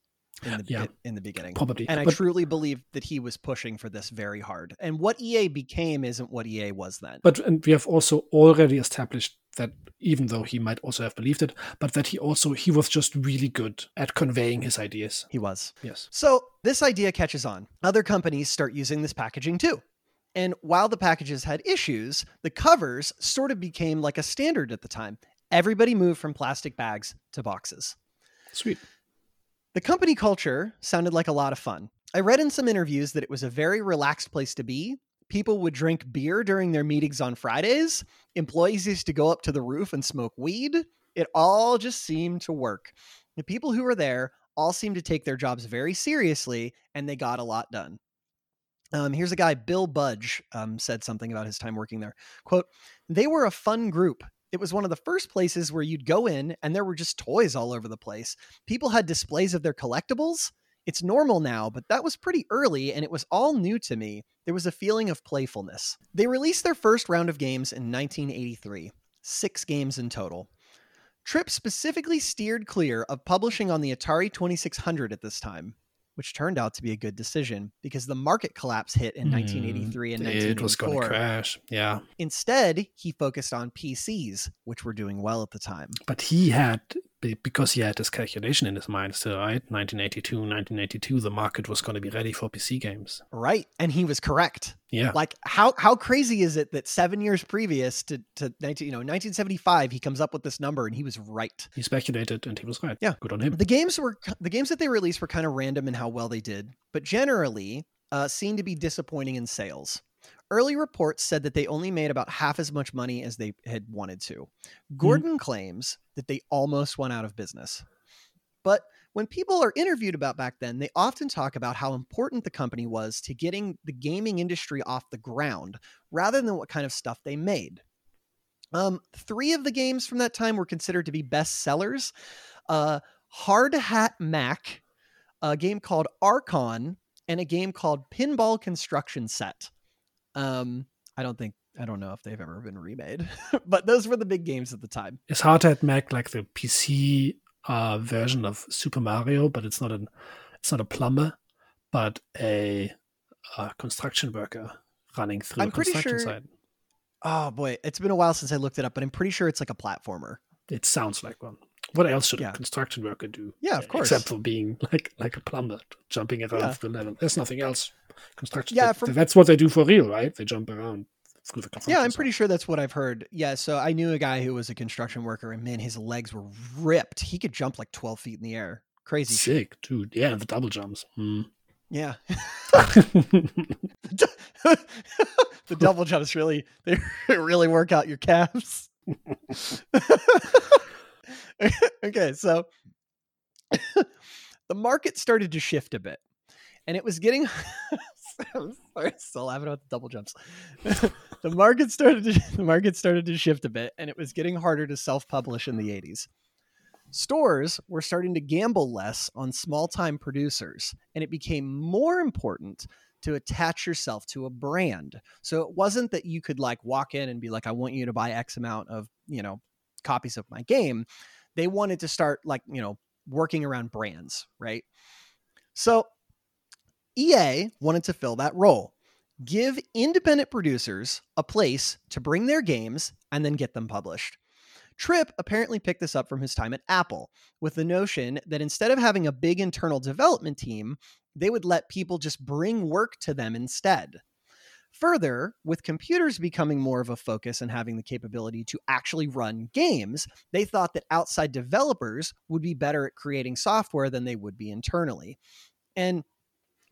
in the Yeah. in the beginning. Probably. And I but, truly believe that he was pushing for this very hard. And what EA became isn't what EA was then. but and we have also already established that even though he might also have believed it, but that he also he was just really good at conveying his ideas. he was. Yes. So this idea catches on. Other companies start using this packaging too. And while the packages had issues, the covers sort of became like a standard at the time. Everybody moved from plastic bags to boxes. Sweet. The company culture sounded like a lot of fun. I read in some interviews that it was a very relaxed place to be. People would drink beer during their meetings on Fridays. Employees used to go up to the roof and smoke weed. It all just seemed to work. The people who were there all seemed to take their jobs very seriously and they got a lot done. Um, here's a guy, Bill Budge, um, said something about his time working there. Quote, they were a fun group. It was one of the first places where you'd go in and there were just toys all over the place. People had displays of their collectibles. It's normal now, but that was pretty early and it was all new to me. There was a feeling of playfulness. They released their first round of games in 1983, six games in total. Trip specifically steered clear of publishing on the Atari 2600 at this time, which turned out to be a good decision because the market collapse hit in 1983 and Hmm, It was going to crash. Yeah. Instead, he focused on PCs, which were doing well at the time. But he had, because he had this calculation in his mind still, right? 1982, 1982, the market was going to be ready for PC games. Right. And he was correct. Yeah. Like how how crazy is it that 7 years previous to to 19, you know, 1975 he comes up with this number and he was right. He speculated and he was right. Yeah. Good on him. The games were the games that they released were kind of random in how well they did, but generally uh, seemed to be disappointing in sales. Early reports said that they only made about half as much money as they had wanted to. Gordon claims that they almost went out of business. But when people are interviewed about back then, they often talk about how important the company was to getting the gaming industry off the ground rather than what kind of stuff they made. Um, three of the games from that time were considered to be best sellers. Uh, Hard Hat Mack, a game called Archon, and a game called Pinball Construction Set. Um, I don't think I don't know if they've ever been remade, but those were the big games at the time. It's Hard Hat Mack like the PC uh, version of Super Mario, but it's not an it's not a plumber, but a, uh construction worker running through I'm a pretty construction sure- site. Oh boy, it's been a while since I looked it up, but I'm pretty sure it's like a platformer. It sounds like one. What else should Yeah. a construction worker do? Yeah, of course. Except for being like like a plumber, jumping around Yeah. the level. There's nothing else. Construction. Yeah, from- that's what they do for real, right? They jump around through the construction. Yeah, I'm pretty sure that's what I've heard. Yeah, so I knew a guy who was a construction worker, and man, his legs were ripped. He could jump like 12 feet in the air. Crazy sick, dude. Yeah, the double jumps. Hmm. Yeah. the double jumps really they really work out your calves. okay, so the market started to shift a bit, and it was getting. I'm sorry, still laughing about the double jumps. the market started to the market started to shift a bit, and it was getting harder to self-publish in the 80s. Stores were starting to gamble less on small-time producers, and it became more important to attach yourself to a brand. So it wasn't that you could like walk in and be like, I want you to buy X amount of, you know, copies of my game. They wanted to start like, you know, working around brands, right? So EA wanted to fill that role. Give independent producers a place to bring their games and then get them published. Trip apparently picked this up from his time at Apple with the notion that instead of having a big internal development team, they would let people just bring work to them instead. Further, with computers becoming more of a focus and having the capability to actually run games, they thought that outside developers would be better at creating software than they would be internally. And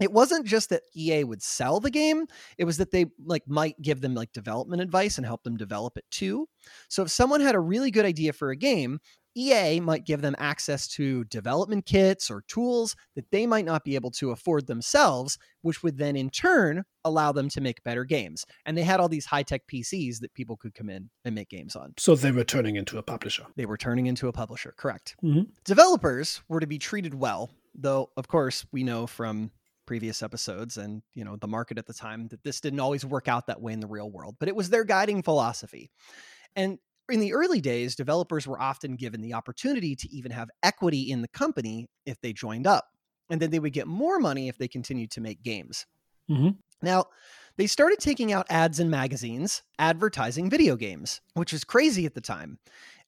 it wasn't just that EA would sell the game, it was that they like might give them like development advice and help them develop it too. So if someone had a really good idea for a game, EA might give them access to development kits or tools that they might not be able to afford themselves, which would then in turn allow them to make better games. And they had all these high tech PCs that people could come in and make games on. So they were turning into a publisher. They were turning into a publisher, correct. Mhm. Developers were to be treated well, though, of course, we know from previous episodes and you know the market at the time that this didn't always work out that way in the real world but it was their guiding philosophy and in the early days, developers were often given the opportunity to even have equity in the company if they joined up. And then they would get more money if they continued to make games. Mhm. Now, they started taking out ads in magazines advertising video games, which was crazy at the time.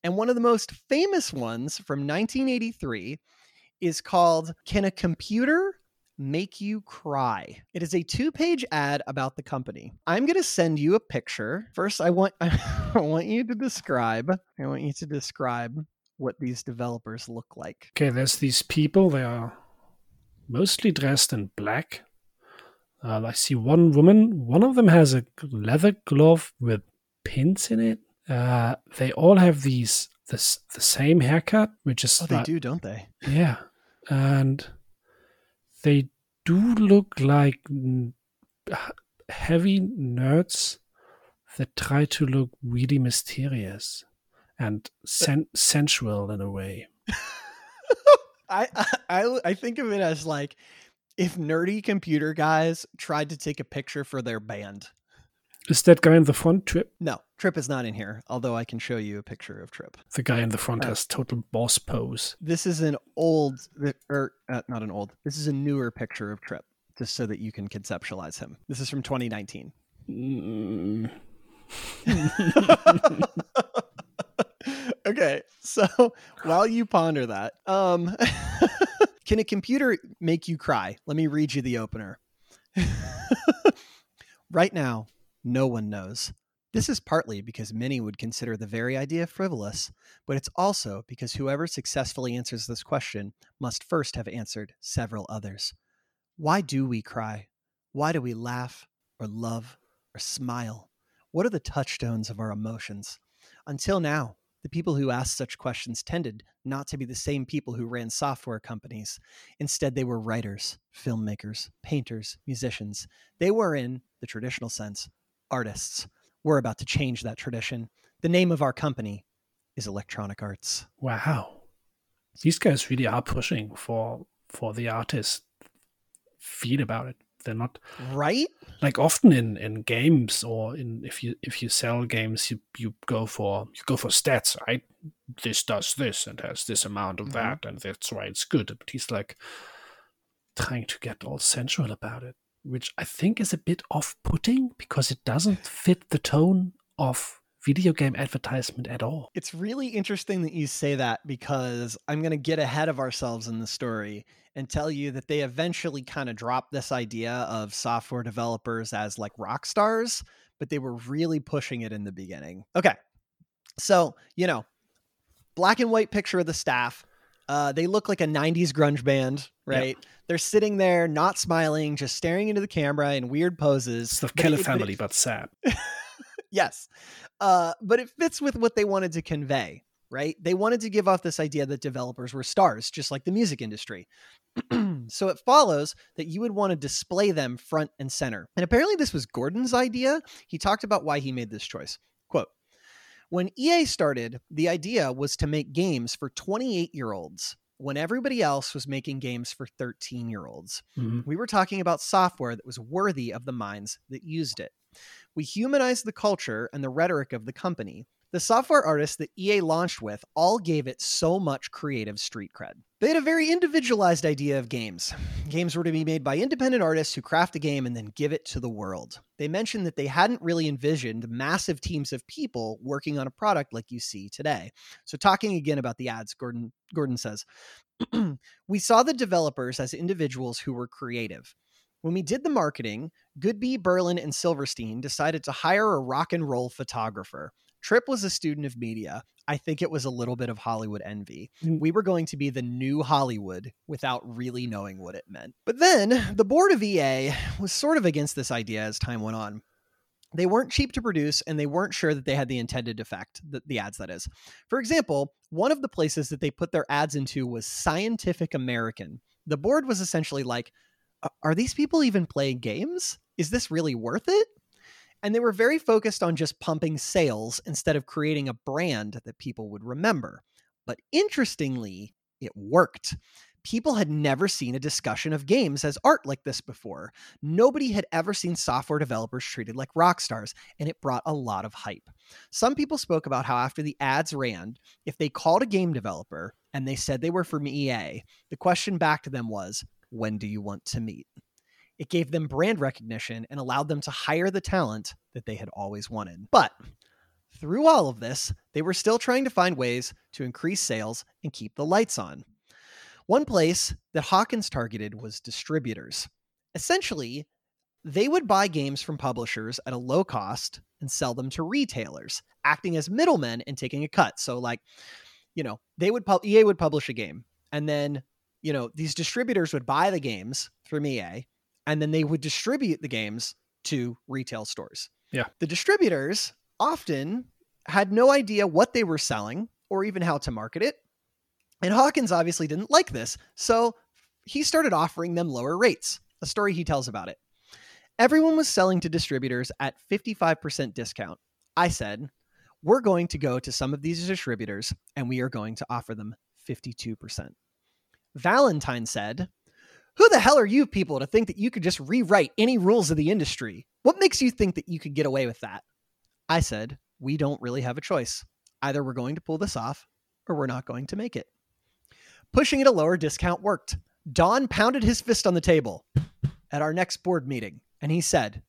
And one of the most famous ones from 1983 is called Can a Computer Make You Cry? It is a two page ad about the company. I'm going to send you a picture. First, I want, I want you to describe, I want you to describe what these developers look like. Okay, there's these people. They are mostly dressed in black. Uh, I see one woman. One of them has a leather glove with pins in it. Uh, they all have these this the same haircut, which is Oh, they like- do, don't they? yeah, and they do look like heavy nerds that try to look really mysterious and sen- sensual in a way. I, I I think of it as like if nerdy computer guys tried to take a picture for their band. Is that guy in the front trip? No, Trip is not in here, although I can show you a picture of Trip. The guy in the front Uh, has total boss pose. This is an old, or uh, not an old. This is a newer picture of Trip, just so that you can conceptualize him. This is from 2019. Mm, okay, so while you ponder that, um, can a computer make you cry? Let me read you the opener. right now, no one knows. This is partly because many would consider the very idea frivolous, but it's also because whoever successfully answers this question must first have answered several others. Why do we cry? Why do we laugh or love or smile? What are the touchstones of our emotions? Until now, the people who asked such questions tended not to be the same people who ran software companies. Instead, they were writers, filmmakers, painters, musicians. They were, in the traditional sense, artists. We're about to change that tradition. The name of our company is Electronic Arts. wow, these guys really are pushing for for the artist feel about it. They're not Right? like often in in games or in if you if you sell games you you go for you go for stats right this does this and has this amount of Mhm. that and that's why it's good but he's like trying to get all sensual about it which i think is a bit off-putting because it doesn't fit the tone of video game advertisement at all It's really interesting that you say that because I'm going to get ahead of ourselves in the story and tell you that they eventually kind of dropped this idea of software developers as like rock stars, but they were really pushing it in the beginning. Okay. So, you know, black and white picture of the staff. Uh, they look like a 90s grunge band, right? They're sitting there, not smiling, just staring into the camera in weird poses. it's the But Keller it- but it family but sad. Yes. Uh, but it fits with what they wanted to convey right? They wanted to give off this idea that developers were stars just like the music industry. So it follows that you would want to display them front and center. And apparently this was gordon's idea. He talked about why he made this choice. Quote when ea started the idea was to make games for 28 year olds when everybody else was making games for 13 year olds Mhm. we were talking about software that was worthy of the minds that used it. We humanized the culture and the rhetoric of the company. The software artists that EA launched with all gave it so much creative street cred. They had a very individualized idea of games. Games were to be made by independent artists who craft a game and then give it to the world. They mentioned that they hadn't really envisioned massive teams of people working on a product like you see today. So, talking again about the ads, Gordon, Gordon says, We saw the developers as individuals who were creative. When we did the marketing, Goodby, Berlin, and Silverstein decided to hire a rock and roll photographer. Trip was a student of media. I think it was a little bit of Hollywood envy. Mm. We were going to be the new Hollywood without really knowing what it meant. But then the board of EA was sort of against this idea as time went on. They weren't cheap to produce and they weren't sure that they had the intended effect, the, the ads, that is. For example, one of the places that they put their ads into was Scientific American. The board was essentially like, are these people even playing games? Is this really worth it? And they were very focused on just pumping sales instead of creating a brand that people would remember. But interestingly, it worked. People had never seen a discussion of games as art like this before. Nobody had ever seen software developers treated like rock stars, and it brought a lot of hype. Some people spoke about how after the ads ran, if they called a game developer and they said they were from EA, the question back to them was, When do you want to meet? It gave them brand recognition and allowed them to hire the talent that they had always wanted. But through all of this, they were still trying to find ways to increase sales and keep the lights on. One place that Hawkins targeted was distributors. Essentially, they would buy games from publishers at a low cost and sell them to retailers, acting as middlemen and taking a cut. So, like, you know, they would EA would publish a game, and then you know these distributors would buy the games from EA, and then they would distribute the games to retail stores. Yeah. The distributors often had no idea what they were selling or even how to market it. And Hawkins obviously didn't like this, so he started offering them lower rates. A story he tells about it. Everyone was selling to distributors at 55% discount. I said, We're going to go to some of these distributors and we are going to offer them 52%. Valentine said, who the hell are you people to think that you could just rewrite any rules of the industry? What makes you think that you could get away with that? I said, We don't really have a choice. Either we're going to pull this off or we're not going to make it. Pushing at a lower discount worked. Don pounded his fist on the table at our next board meeting and he said,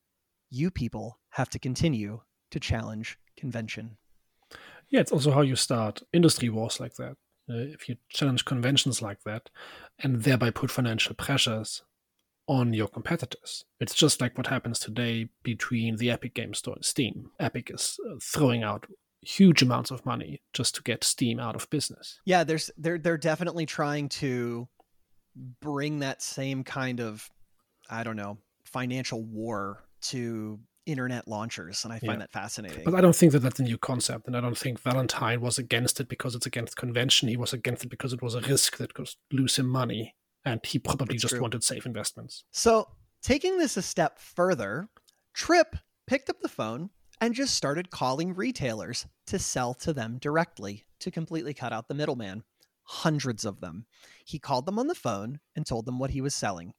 You people have to continue to challenge convention. Yeah, it's also how you start industry wars like that if you challenge conventions like that and thereby put financial pressures on your competitors. It's just like what happens today between the Epic Game Store and Steam. Epic is uh, throwing out huge amounts of money just to get Steam out of business. Yeah, there's they're they're definitely trying to bring that same kind of I don't know, financial war to internet launchers and i find yeah. that fascinating. But i don't think that that's a new concept and i don't think valentine was against it because it's against convention. He was against it because it was a risk that could lose him money and he probably that's just true. wanted safe investments. So taking this a step further Trip picked up the phone and just started calling retailers to sell to them directly to completely cut out the middleman. Hundreds of them. He called them on the phone and told them what he was selling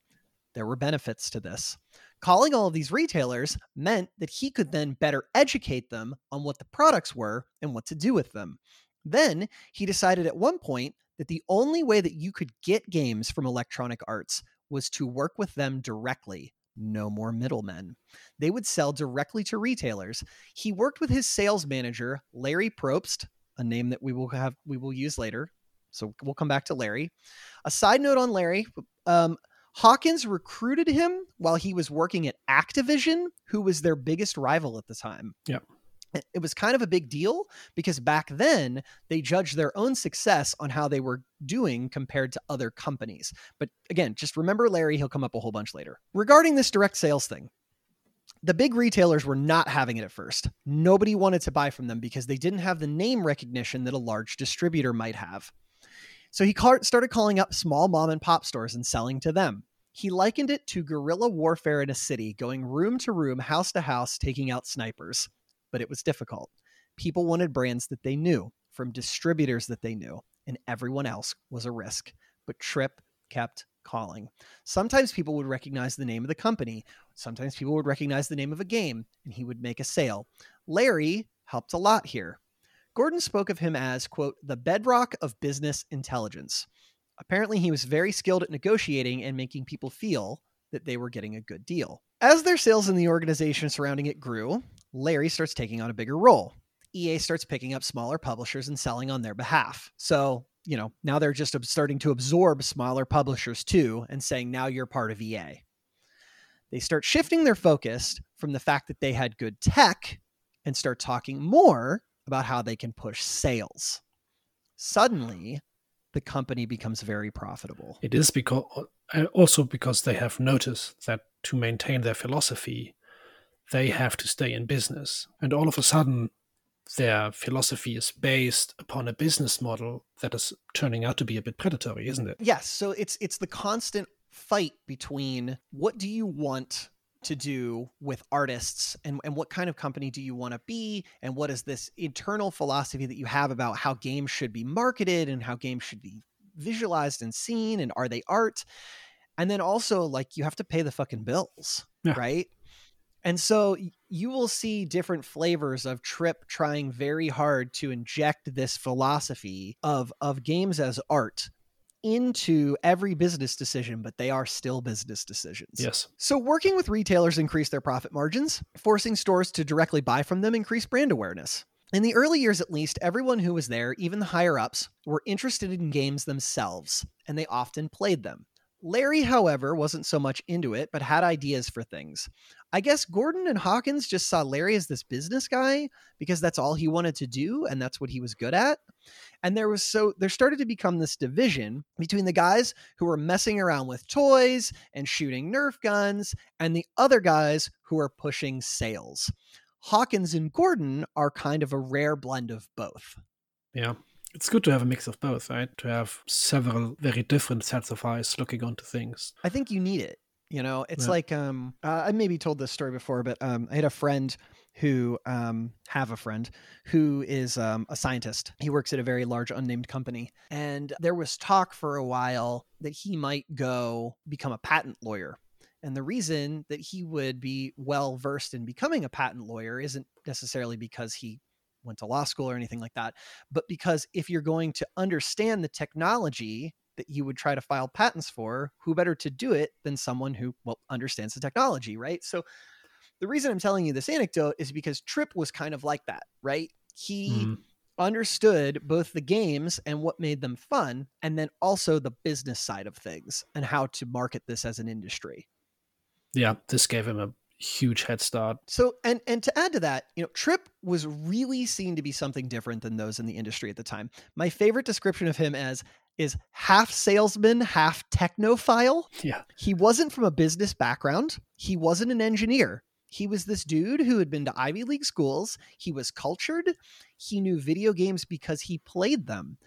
there were benefits to this Calling all of these retailers meant that he could then better educate them on what the products were and what to do with them. Then he decided at one point that the only way that you could get games from Electronic Arts was to work with them directly. No more middlemen. They would sell directly to retailers. He worked with his sales manager, Larry Probst, a name that we will have we will use later. So we'll come back to Larry. A side note on Larry, um, Hawkins recruited him while he was working at Activision, who was their biggest rival at the time. Yeah. It was kind of a big deal because back then they judged their own success on how they were doing compared to other companies. But again, just remember Larry, he'll come up a whole bunch later. Regarding this direct sales thing, the big retailers were not having it at first. Nobody wanted to buy from them because they didn't have the name recognition that a large distributor might have. So he started calling up small mom and pop stores and selling to them. He likened it to guerrilla warfare in a city, going room to room, house to house, taking out snipers. But it was difficult. People wanted brands that they knew, from distributors that they knew, and everyone else was a risk. But Trip kept calling. Sometimes people would recognize the name of the company, sometimes people would recognize the name of a game, and he would make a sale. Larry helped a lot here. Gordon spoke of him as, quote, the bedrock of business intelligence. Apparently, he was very skilled at negotiating and making people feel that they were getting a good deal. As their sales in the organization surrounding it grew, Larry starts taking on a bigger role. EA starts picking up smaller publishers and selling on their behalf. So, you know, now they're just starting to absorb smaller publishers too and saying, now you're part of EA. They start shifting their focus from the fact that they had good tech and start talking more about how they can push sales. Suddenly, the company becomes very profitable. It is because uh, also because they have noticed that to maintain their philosophy, they have to stay in business. And all of a sudden, their philosophy is based upon a business model that is turning out to be a bit predatory, isn't it? Yes. So it's it's the constant fight between what do you want to do with artists and, and what kind of company do you want to be and what is this internal philosophy that you have about how games should be marketed and how games should be visualized and seen and are they art and then also like you have to pay the fucking bills yeah. right and so you will see different flavors of Trip trying very hard to inject this philosophy of of games as art into every business decision, but they are still business decisions. Yes. So working with retailers increased their profit margins, forcing stores to directly buy from them increased brand awareness. In the early years, at least, everyone who was there, even the higher ups, were interested in games themselves, and they often played them. Larry, however, wasn't so much into it, but had ideas for things. I guess Gordon and Hawkins just saw Larry as this business guy because that's all he wanted to do and that's what he was good at. And there was so there started to become this division between the guys who were messing around with toys and shooting Nerf guns and the other guys who are pushing sales. Hawkins and Gordon are kind of a rare blend of both. Yeah. It's good to have a mix of both, right? To have several very different sets of eyes looking onto things. I think you need it. You know, it's yeah. like um, uh, I maybe told this story before, but um, I had a friend who um, have a friend who is um, a scientist. He works at a very large unnamed company, and there was talk for a while that he might go become a patent lawyer. And the reason that he would be well versed in becoming a patent lawyer isn't necessarily because he went to law school or anything like that, but because if you're going to understand the technology that you would try to file patents for, who better to do it than someone who well understands the technology, right? So the reason I'm telling you this anecdote is because Trip was kind of like that, right? He mm-hmm. understood both the games and what made them fun, and then also the business side of things and how to market this as an industry. Yeah, this gave him a huge head start. So and and to add to that, you know, Trip was really seen to be something different than those in the industry at the time. My favorite description of him as is half salesman, half technophile. Yeah. He wasn't from a business background. He wasn't an engineer. He was this dude who had been to Ivy League schools. He was cultured. He knew video games because he played them.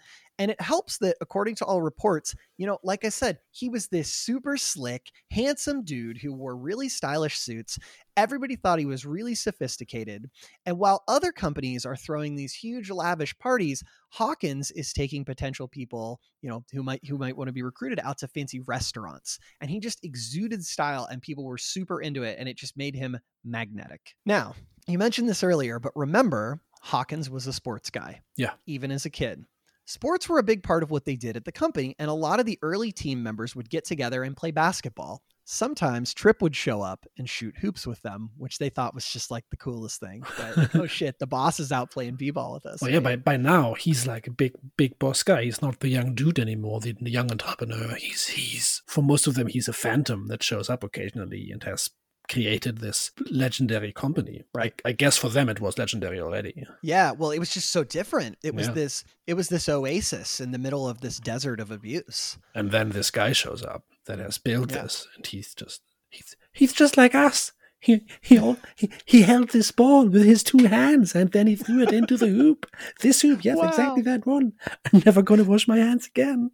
And it helps that, according to all reports, you know, like I said, he was this super slick, handsome dude who wore really stylish suits. Everybody thought he was really sophisticated. And while other companies are throwing these huge, lavish parties, Hawkins is taking potential people, you know, who might who might want to be recruited out to fancy restaurants. And he just exuded style, and people were super into it, and it just made him magnetic. Now, you mentioned this earlier, but remember, Hawkins was a sports guy. Yeah. Even as a kid. Sports were a big part of what they did at the company, and a lot of the early team members would get together and play basketball. Sometimes Trip would show up and shoot hoops with them, which they thought was just like the coolest thing. But, oh shit, the boss is out playing b-ball with us. Well, yeah, by, by now he's like a big big boss guy. He's not the young dude anymore, the, the young entrepreneur. He's he's for most of them he's a phantom that shows up occasionally and has created this legendary company. Right. I, I, guess for them it was legendary already. Yeah. Well, it was just so different. It was yeah. this. It was this oasis in the middle of this desert of abuse. And then this guy shows up that has built yeah. this, and he's just he's he's just like us. He, he he he held this ball with his two hands and then he threw it into the hoop. This hoop, yes, wow. exactly that one. I'm never going to wash my hands again.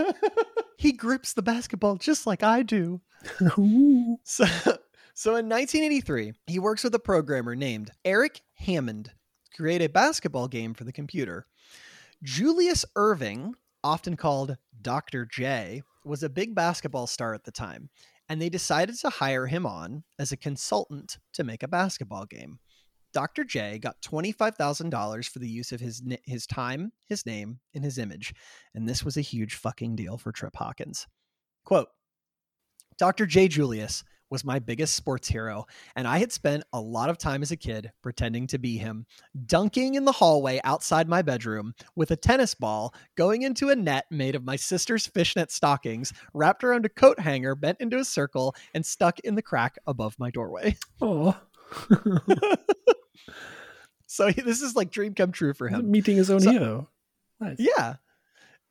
he grips the basketball just like I do. so, so in 1983, he works with a programmer named Eric Hammond to create a basketball game for the computer. Julius Erving, often called Dr. J, was a big basketball star at the time, and they decided to hire him on as a consultant to make a basketball game. Dr. J got $25,000 for the use of his his time, his name, and his image, and this was a huge fucking deal for Trip Hawkins. Quote, Dr. J. Julius was my biggest sports hero, and I had spent a lot of time as a kid pretending to be him, dunking in the hallway outside my bedroom with a tennis ball going into a net made of my sister's fishnet stockings, wrapped around a coat hanger bent into a circle and stuck in the crack above my doorway. Oh. so this is like dream come true for him. Meeting his own So- hero. Nice. Yeah.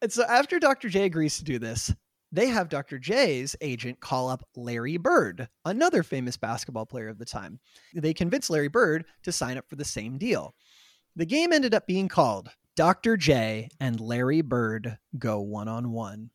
And so after Dr. J agrees to do this, they have Dr. J's agent call up Larry Bird, another famous basketball player of the time. They convince Larry Bird to sign up for the same deal. The game ended up being called Dr. J and Larry Bird Go One on One.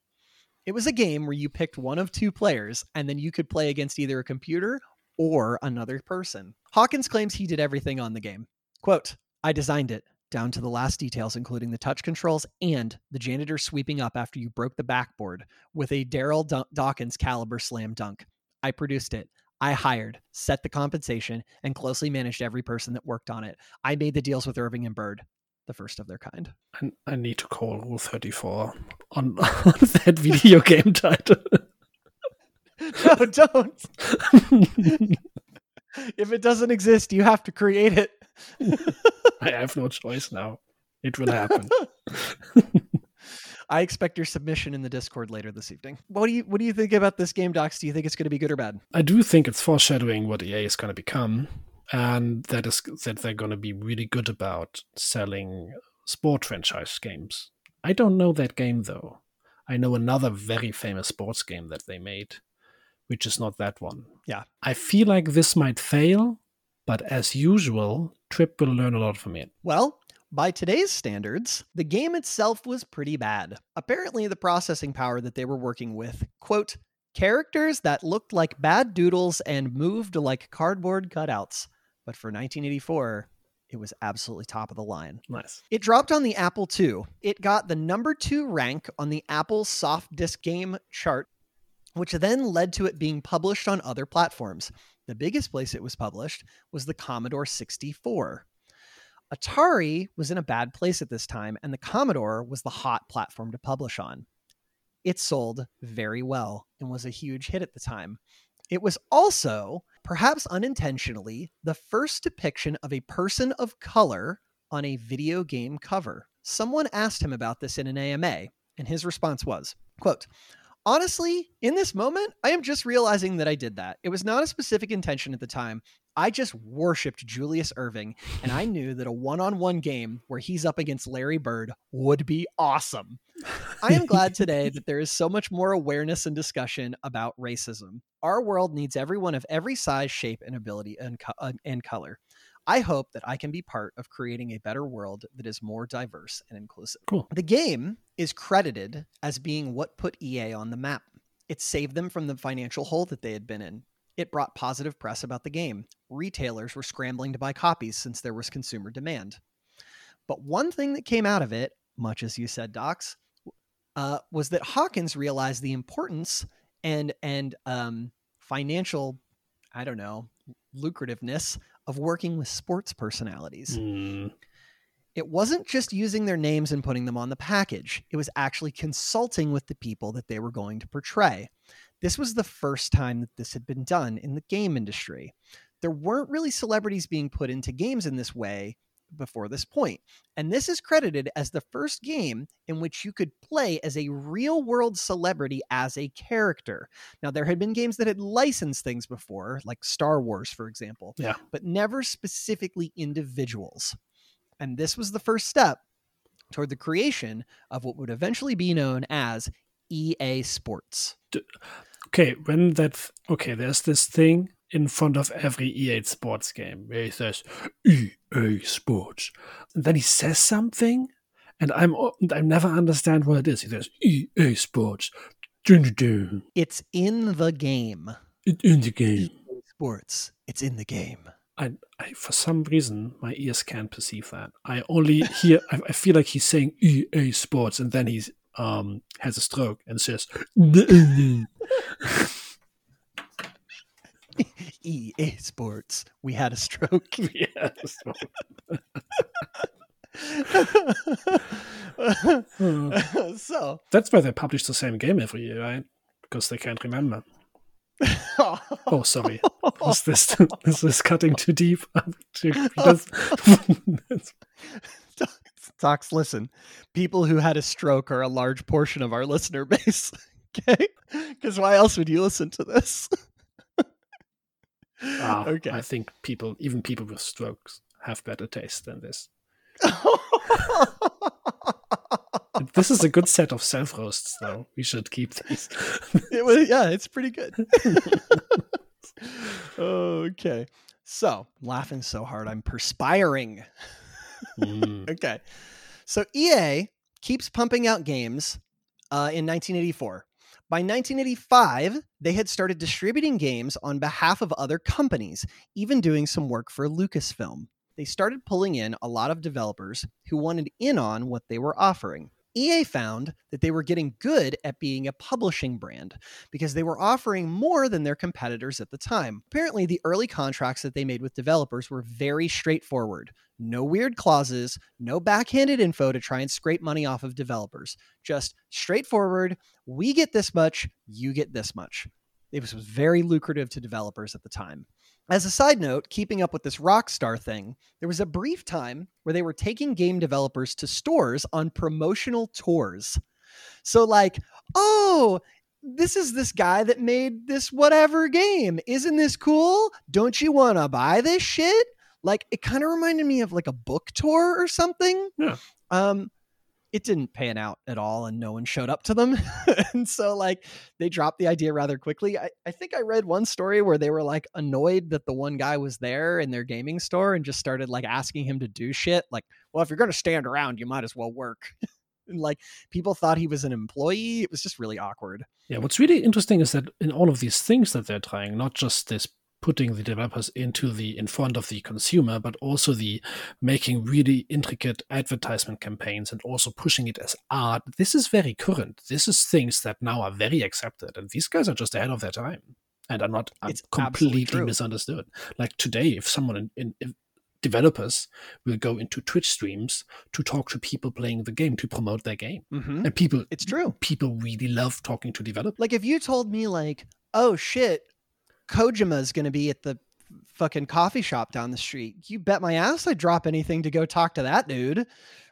It was a game where you picked one of two players and then you could play against either a computer or another person. Hawkins claims he did everything on the game. Quote, I designed it down to the last details, including the touch controls and the janitor sweeping up after you broke the backboard with a Darryl Dawkins caliber slam dunk. I produced it. I hired, set the compensation, and closely managed every person that worked on it. I made the deals with Erving and Bird, the first of their kind. I, I need to call Rule 34 on, on that video game title. no, don't. If it doesn't exist, you have to create it. I have no choice now. It will happen. I expect your submission in the Discord later this evening. What do you What do you think about this game, Docs? Do you think it's going to be good or bad? I do think it's foreshadowing what EA is going to become, and that is that they're going to be really good about selling sport franchise games. I don't know that game though. I know another very famous sports game that they made, which is not that one. Yeah. I feel like this might fail, but as usual, Trip will learn a lot from it. Well, by today's standards, the game itself was pretty bad. Apparently, the processing power that they were working with, quote, characters that looked like bad doodles and moved like cardboard cutouts. But for 1984, it was absolutely top of the line. Nice. It dropped on the Apple II. It got the number two rank on the Apple soft disk game chart, which then led to it being published on other platforms. The biggest place it was published was the Commodore 64. Atari was in a bad place at this time, and the Commodore was the hot platform to publish on. It sold very well and was a huge hit at the time. It was also, perhaps unintentionally, the first depiction of a person of color on a video game cover. Someone asked him about this in an AMA, and his response was, quote, Honestly, in this moment, I am just realizing that I did that. It was not a specific intention at the time. I just worshipped Julius Erving, and I knew that a one on one game where he's up against Larry Bird would be awesome. I am glad today that there is so much more awareness and discussion about racism. Our world needs everyone of every size, shape, and ability and, co- uh, and color. I hope that I can be part of creating a better world that is more diverse and inclusive. Cool. The game is credited as being what put EA on the map. It saved them from the financial hole that they had been in. It brought positive press about the game. Retailers were scrambling to buy copies since there was consumer demand. But one thing that came out of it, much as you said, Docs, uh, was that Hawkins realized the importance and and um, financial, I don't know, lucrativeness of working with sports personalities. Mm, It wasn't just using their names and putting them on the package, it was actually consulting with the people that they were going to portray. This was the first time that this had been done in the game industry. There weren't really celebrities being put into games in this way before this point. And this is credited as the first game in which you could play as a real world celebrity as a character. Now, there had been games that had licensed things before, like Star Wars, for example, Yeah. but never specifically individuals. And this was the first step toward the creation of what would eventually be known as EA Sports. okay, when that okay, there's this thing in front of every EA Sports game where he says EA Sports, and then he says something, and I'm I never understand what it is. He says EA Sports, It's in the game. it- in the game. EA Sports. It's in the game. I, I for some reason my ears can't perceive that. I only hear. I, I feel like he's saying EA Sports, and then he's um has a stroke and says. EA Sports. We had a stroke. yeah. so- so, That's why they publish the same game every year, right? Because they can't remember. Oh, sorry. Was this is this cutting too deep? Too- Docs, listen. People who had a stroke are a large portion of our listener base. Okay? Because why else would you listen to this? Ah, okay. I think people, even people with strokes, have better taste than this. This is a good set of self roasts, though. We should keep these. it was, yeah, it's pretty good. okay. So, laughing so hard, I'm perspiring. Mm. Okay. So EA keeps pumping out games uh, in 1984. By 1985, they had started distributing games on behalf of other companies, even doing some work for Lucasfilm. They started pulling in a lot of developers who wanted in on what they were offering. EA found that they were getting good at being a publishing brand because they were offering more than their competitors at the time. Apparently, the early contracts that they made with developers were very straightforward. No weird clauses, no backhanded info to try and scrape money off of developers. Just straightforward, we get this much, you get this much. It was very lucrative to developers at the time. As a side note, keeping up with this Rockstar thing, there was a brief time where they were taking game developers to stores on promotional tours. So, like, oh, this is this guy that made this whatever game. Isn't this cool? Don't you want to buy this shit? Like, it kind of reminded me of like a book tour or something. Yeah. Um, it didn't pan out at all and no one showed up to them. and so like they dropped the idea rather quickly. I, I think I read one story where they were like annoyed that the one guy was there in their gaming store and just started like asking him to do shit. Like, well, if you're gonna stand around, you might as well work. and like people thought he was an employee. It was just really awkward. Yeah, what's really interesting is that in all of these things that they're trying, not just this putting the developers into the in front of the consumer, but also the making really intricate advertisement campaigns and also pushing it as art. This is very current. This is things that now are very accepted, and these guys are just ahead of their time and are not are completely misunderstood. Like today, if someone in, in if developers will go into Twitch streams to talk to people playing the game to promote their game, Mm-hmm. and people It's true. people really love talking to developers. Like if you told me like, oh shit, Kojima's gonna be at the fucking coffee shop down the street, you bet my ass I'd drop anything to go talk to that dude,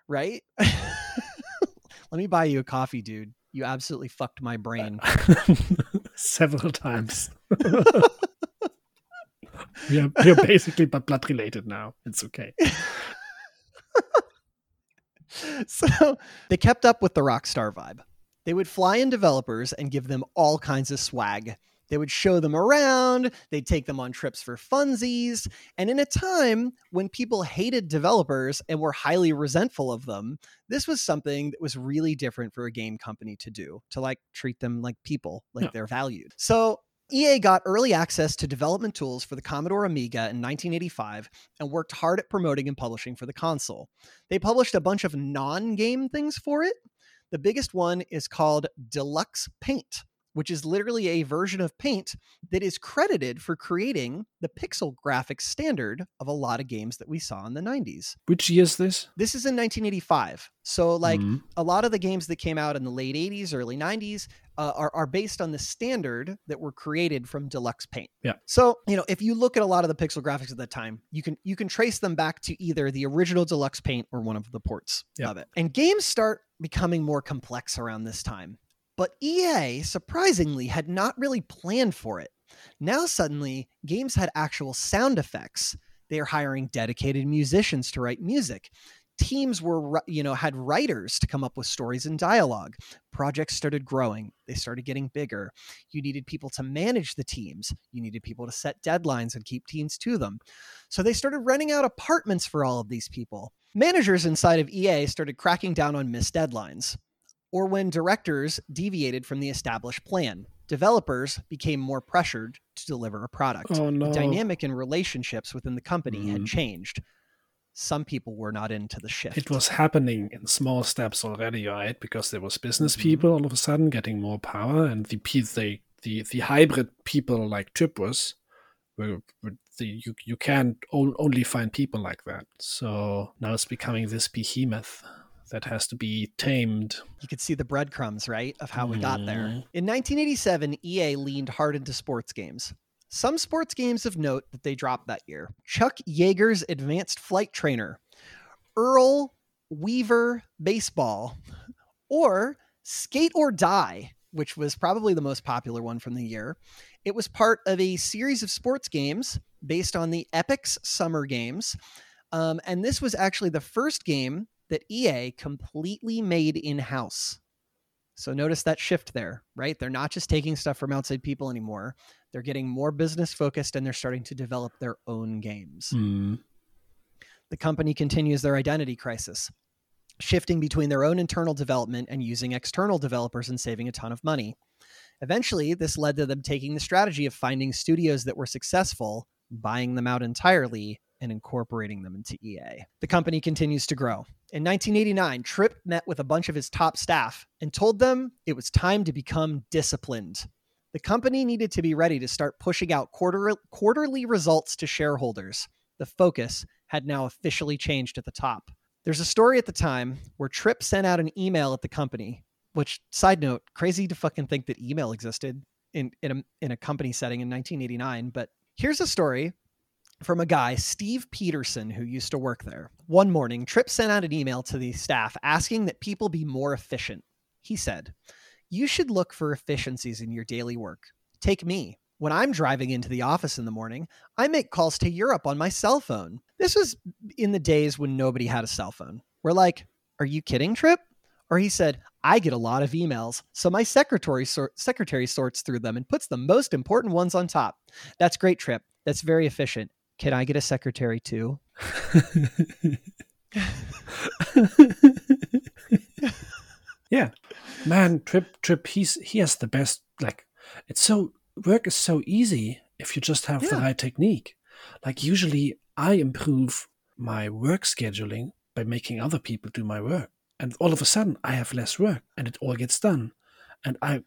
right? Let me buy you a coffee, dude. You absolutely fucked my brain. several times. we are we are basically blood related now. It's okay. so they kept up with the Rockstar vibe. They would fly in developers and give them all kinds of swag. They would show them around, they'd take them on trips for funsies. And in a time when people hated developers and were highly resentful of them, this was something that was really different for a game company to do, to like treat them like people, like Yeah. they're valued. So EA got early access to development tools for the Commodore Amiga in 1985 and worked hard at promoting and publishing for the console. They published a bunch of non game things for it. The biggest one is called Deluxe Paint, which is literally a version of Paint that is credited for creating the pixel graphics standard of a lot of games that we saw in the 90s. Which year is this? This is in 1985. So, like, Mhm. a lot of the games that came out in the late 80s, early 90s uh, are, are based on the standard that were created from Deluxe Paint. Yeah. So, you know, if you look at a lot of the pixel graphics at the time, you can you can trace them back to either the original Deluxe Paint or one of the ports Yeah. of it. And games start becoming more complex around this time. But EA surprisingly had not really planned for it. Now suddenly, games had actual sound effects. They are hiring dedicated musicians to write music. Teams were you know had writers to come up with stories and dialogue. Projects started growing. They started getting bigger. You needed people to manage the teams. You needed people to set deadlines and keep teams to them. So they started renting out apartments for all of these people. Managers inside of ea started cracking down on missed deadlines or when directors deviated from the established plan developers became more pressured to deliver a product Oh no. the dynamic and relationships within the company had Mhm. changed. Some people were not into the shift. It was happening in small steps already, right? Because there was business Mhm. people all of a sudden getting more power, and the they, the the hybrid people like Trip was where, where the, you you can't only find people like that. So now it's becoming this behemoth that has to be tamed. You could see the breadcrumbs, right, of how we got there. Mhm. In 1987, EA leaned hard into sports games. Some sports games of note that they dropped that year Chuck Yeager's Advanced Flight Trainer, Earl Weaver Baseball, or Skate or Die, which was probably the most popular one from the year. It was part of a series of sports games based on the Epyx Summer Games. Um, and this was actually the first game that EA completely made in house. So notice that shift there, right? They're not just taking stuff from outside people anymore. They're getting more business focused and they're starting to develop their own games. Mm. The company continues their identity crisis, shifting between their own internal development and using external developers and saving a ton of money. Eventually, this led to them taking the strategy of finding studios that were successful, buying them out entirely, and incorporating them into EA. The company continues to grow. In 1989, Trip met with a bunch of his top staff and told them it was time to become disciplined. The company needed to be ready to start pushing out quarter- quarterly results to shareholders. The focus had now officially changed at the top. There's a story at the time where Trip sent out an email at the company, which, side note, crazy to fucking think that email existed in, in, a, in a company setting in 1989. But here's a story from a guy, Steve Peterson, who used to work there. One morning, Trip sent out an email to the staff asking that people be more efficient. He said, You should look for efficiencies in your daily work. Take me. When I'm driving into the office in the morning, I make calls to Europe on my cell phone. This was in the days when nobody had a cell phone. We're like, Are you kidding, Trip? Or he said, I get a lot of emails, so my secretary, sort- secretary sorts through them and puts the most important ones on top. That's great, Trip. That's very efficient. Can I get a secretary too? yeah, man, Trip Trip. He's he has the best. Like it's so work is so easy if you just have the right technique. Like usually, I improve my work scheduling by making other people do my work, and all of a sudden, I have less work, and it all gets done, and I.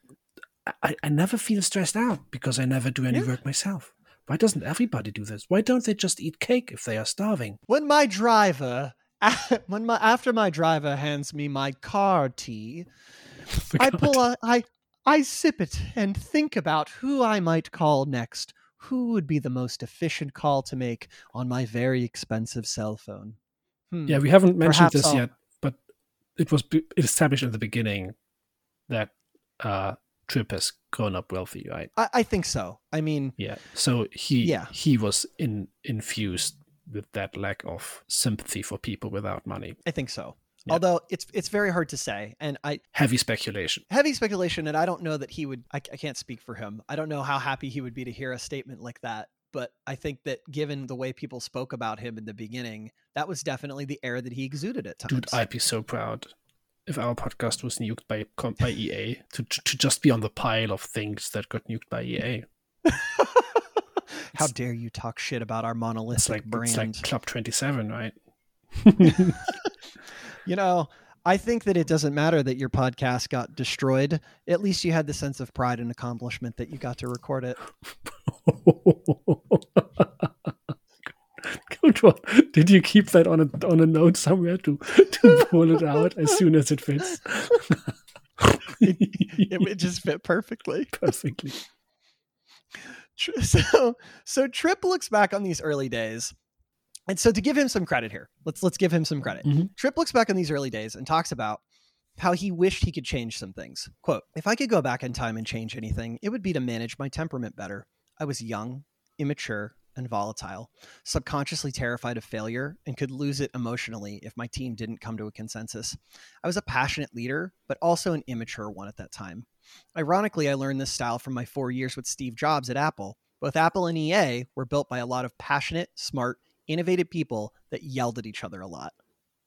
I, I never feel stressed out because I never do any Yeah. work myself. Why doesn't everybody do this? Why don't they just eat cake if they are starving? When my driver, when my after my driver hands me my car tea, I pull a, I I sip it and think about who I might call next. Who would be the most efficient call to make on my very expensive cell phone? Hmm. Yeah, we haven't mentioned Perhaps this I'll- yet, but it was established in the beginning that uh, Trip has grown up wealthy, right? I, I think so. I mean, Yeah. So he Yeah. he was in infused with that lack of sympathy for people without money. I think so. Yeah. Although it's it's very hard to say, and I Heavy speculation. heavy speculation, and I don't know that he would. I, I can't speak for him. I don't know how happy he would be to hear a statement like that. But I think that given the way people spoke about him in the beginning, that was definitely the air that he exuded at times. Dude, I'd be so proud if our podcast was nuked by by EA to to just be on the pile of things that got nuked by EA. how dare you talk shit about our It's monolithic like brand? it's like Club Twenty Seven, right? You know, I think that it doesn't matter that your podcast got destroyed. At least you had the sense of pride and accomplishment that you got to record it. One. Did you keep that on a on a note somewhere to to pull it out as soon as it fits? It, it just fit perfectly. perfectly. So, so Trip looks back on these early days, and so to give him some credit here, let's let's give him some credit. Mhm. Trip looks back on these early days and talks about how he wished he could change some things. Quote: If I could go back in time and change anything, it would be to manage my temperament better. I was young, immature, and volatile, subconsciously terrified of failure, and could lose it emotionally if my team didn't come to a consensus. I was a passionate leader, but also an immature one at that time. Ironically, I learned this style from my four years with Steve Jobs at Apple. Both Apple and EA were built by a lot of passionate, smart, innovative people that yelled at each other a lot.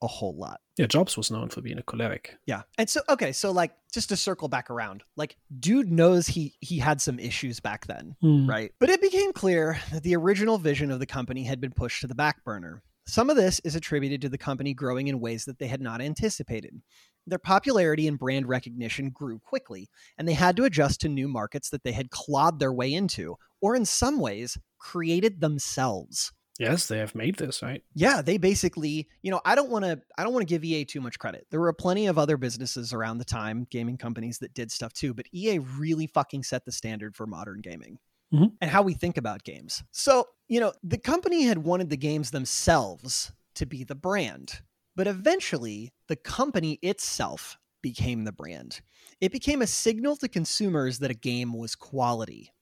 A whole lot. Yeah, Jobs was known for being a choleric. Yeah. And so okay, so like just to circle back around, like dude knows he he had some issues back then, hmm. right? But it became clear that the original vision of the company had been pushed to the back burner. Some of this is attributed to the company growing in ways that they had not anticipated. Their popularity and brand recognition grew quickly, and they had to adjust to new markets that they had clawed their way into, or in some ways, created themselves. Yes, they have made this, right? Yeah, they basically, you know, I don't want to I don't want to give EA too much credit. There were plenty of other businesses around the time, gaming companies that did stuff too, but EA really fucking set the standard for modern gaming. Mhm. And how we think about games. So, you know, the company had wanted the games themselves to be the brand, but eventually the company itself became the brand. It became a signal to consumers that a game was quality.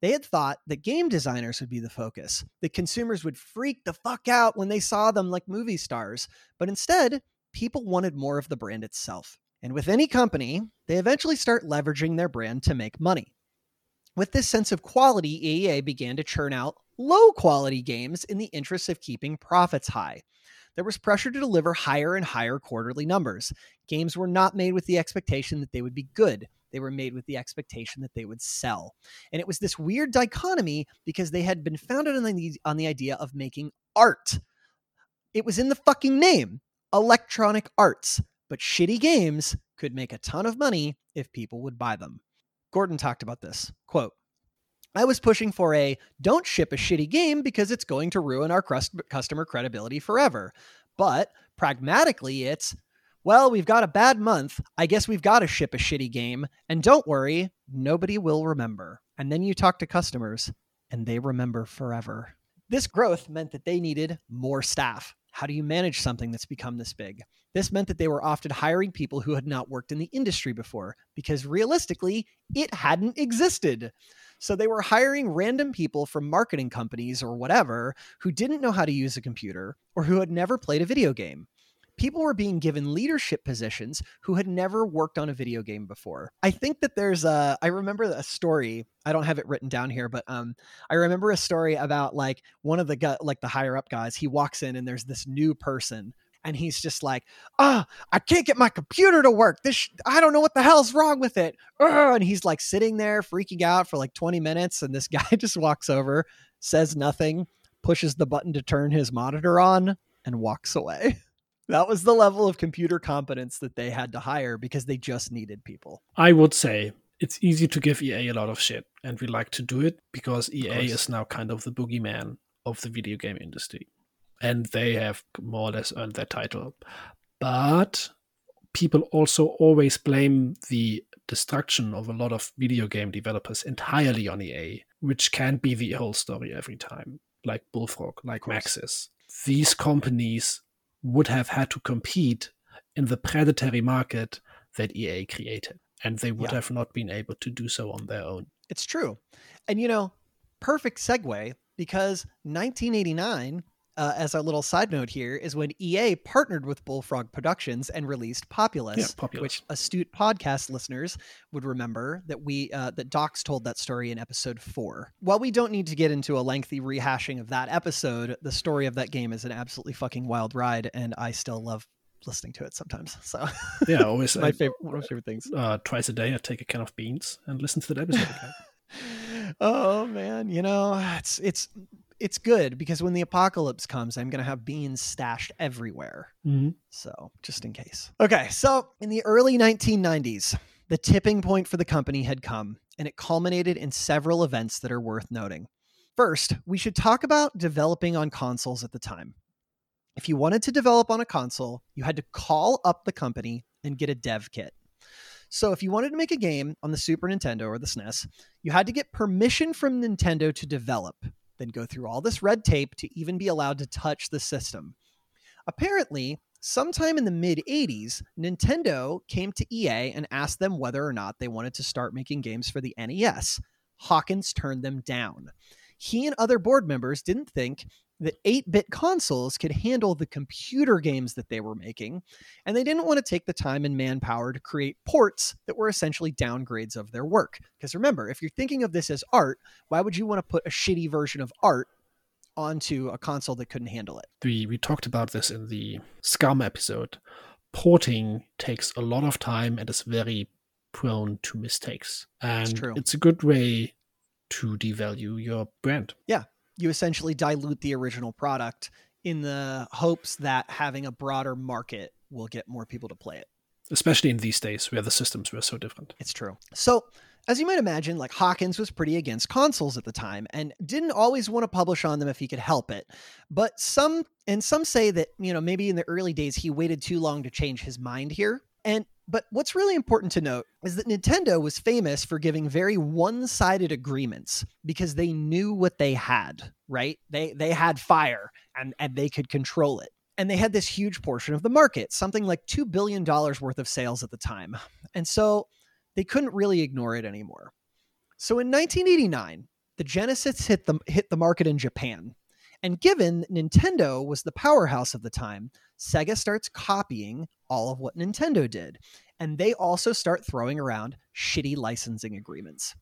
They had thought that game designers would be the focus, that consumers would freak the fuck out when they saw them like movie stars, but instead, people wanted more of the brand itself. And with any company, they eventually start leveraging their brand to make money. With this sense of quality, EA began to churn out low quality games in the interest of keeping profits high. There was pressure to deliver higher and higher quarterly numbers. Games were not made with the expectation that they would be good. They were made with the expectation that they would sell. And it was this weird dichotomy because they had been founded on the, on the idea of making art. It was in the fucking name Electronic Arts. But shitty games could make a ton of money if people would buy them. Gordon talked about this. Quote, I was pushing for a don't ship a shitty game because it's going to ruin our customer credibility forever. But pragmatically, it's well, we've got a bad month. I guess we've got to ship a shitty game. And don't worry, nobody will remember. And then you talk to customers and they remember forever. This growth meant that they needed more staff. How do you manage something that's become this big? This meant that they were often hiring people who had not worked in the industry before because realistically, it hadn't existed. So they were hiring random people from marketing companies or whatever who didn't know how to use a computer or who had never played a video game people were being given leadership positions who had never worked on a video game before. I think that there's a I remember a story. I don't have it written down here, but um I remember a story about like one of the gu- like the higher up guys. He walks in and there's this new person and he's just like, "Ah, oh, I can't get my computer to work. This sh- I don't know what the hell's wrong with it." And he's like sitting there freaking out for like 20 minutes and this guy just walks over, says nothing, pushes the button to turn his monitor on and walks away. That was the level of computer competence that they had to hire because they just needed people. I would say it's easy to give EA a lot of shit, and we like to do it because EA is now kind of the boogeyman of the video game industry. And they have more or less earned that title. But people also always blame the destruction of a lot of video game developers entirely on EA, which can't be the whole story every time, like Bullfrog, like Maxis. These companies would have had to compete in the predatory market that EA created. And they would Yeah. have not been able to do so on their own. It's true. And you know, perfect segue because 1989, uh, as a little side note here, is when EA partnered with Bullfrog Productions and released Populous, Yeah, Populous. which astute podcast listeners would remember that we uh, that Docs told that story in episode four. While we don't need to get into a lengthy rehashing of that episode, the story of that game is an absolutely fucking wild ride, and I still love listening to it sometimes. So Yeah, always my I- favorite, one of my favorite things. uh, twice a day, I take a can of beans and listen to that episode again. oh man, you know, it's it's it's good because when the apocalypse comes, I'm going to have beans stashed everywhere. Mhm. So, just in case. Okay, so in the early 1990s, the tipping point for the company had come, and it culminated in several events that are worth noting. First, we should talk about developing on consoles at the time. If you wanted to develop on a console, you had to call up the company and get a dev kit. So, if you wanted to make a game on the Super Nintendo or the SNES, you had to get permission from Nintendo to develop, then go through all this red tape to even be allowed to touch the system. Apparently, sometime in the mid 80s, Nintendo came to EA and asked them whether or not they wanted to start making games for the NES. Hawkins turned them down. He and other board members didn't think that 8 bit consoles could handle the computer games that they were making, and they didn't want to take the time and manpower to create ports that were essentially downgrades of their work. Because remember, if you're thinking of this as art, why would you want to put a shitty version of art onto a console that couldn't handle it? we we talked about this in the Scum episode. Porting takes a lot of time and is very prone to mistakes. And it's a good way to devalue your brand. You essentially dilute the original product in the hopes that having a broader market will get more people to play it. Especially in these days where the systems were so different. It's true. So, As you might imagine, like Hawkins was pretty against consoles at the time and didn't always want to publish on them if he could help it. But some and some say that, you know, maybe in the early days he waited too long to change his mind here. And but what's really important to note is that Nintendo was famous for giving very one-sided agreements because they knew what they had, right? They they had fire and and they could control it. And they had this huge portion of the market, something like 2 billion dollars worth of sales at the time. And so they couldn't really ignore it anymore. So in 1989, the Genesis hit the hit the market in Japan. And given Nintendo was the powerhouse of the time, Sega starts copying all of what Nintendo did. And they also start throwing around shitty licensing agreements.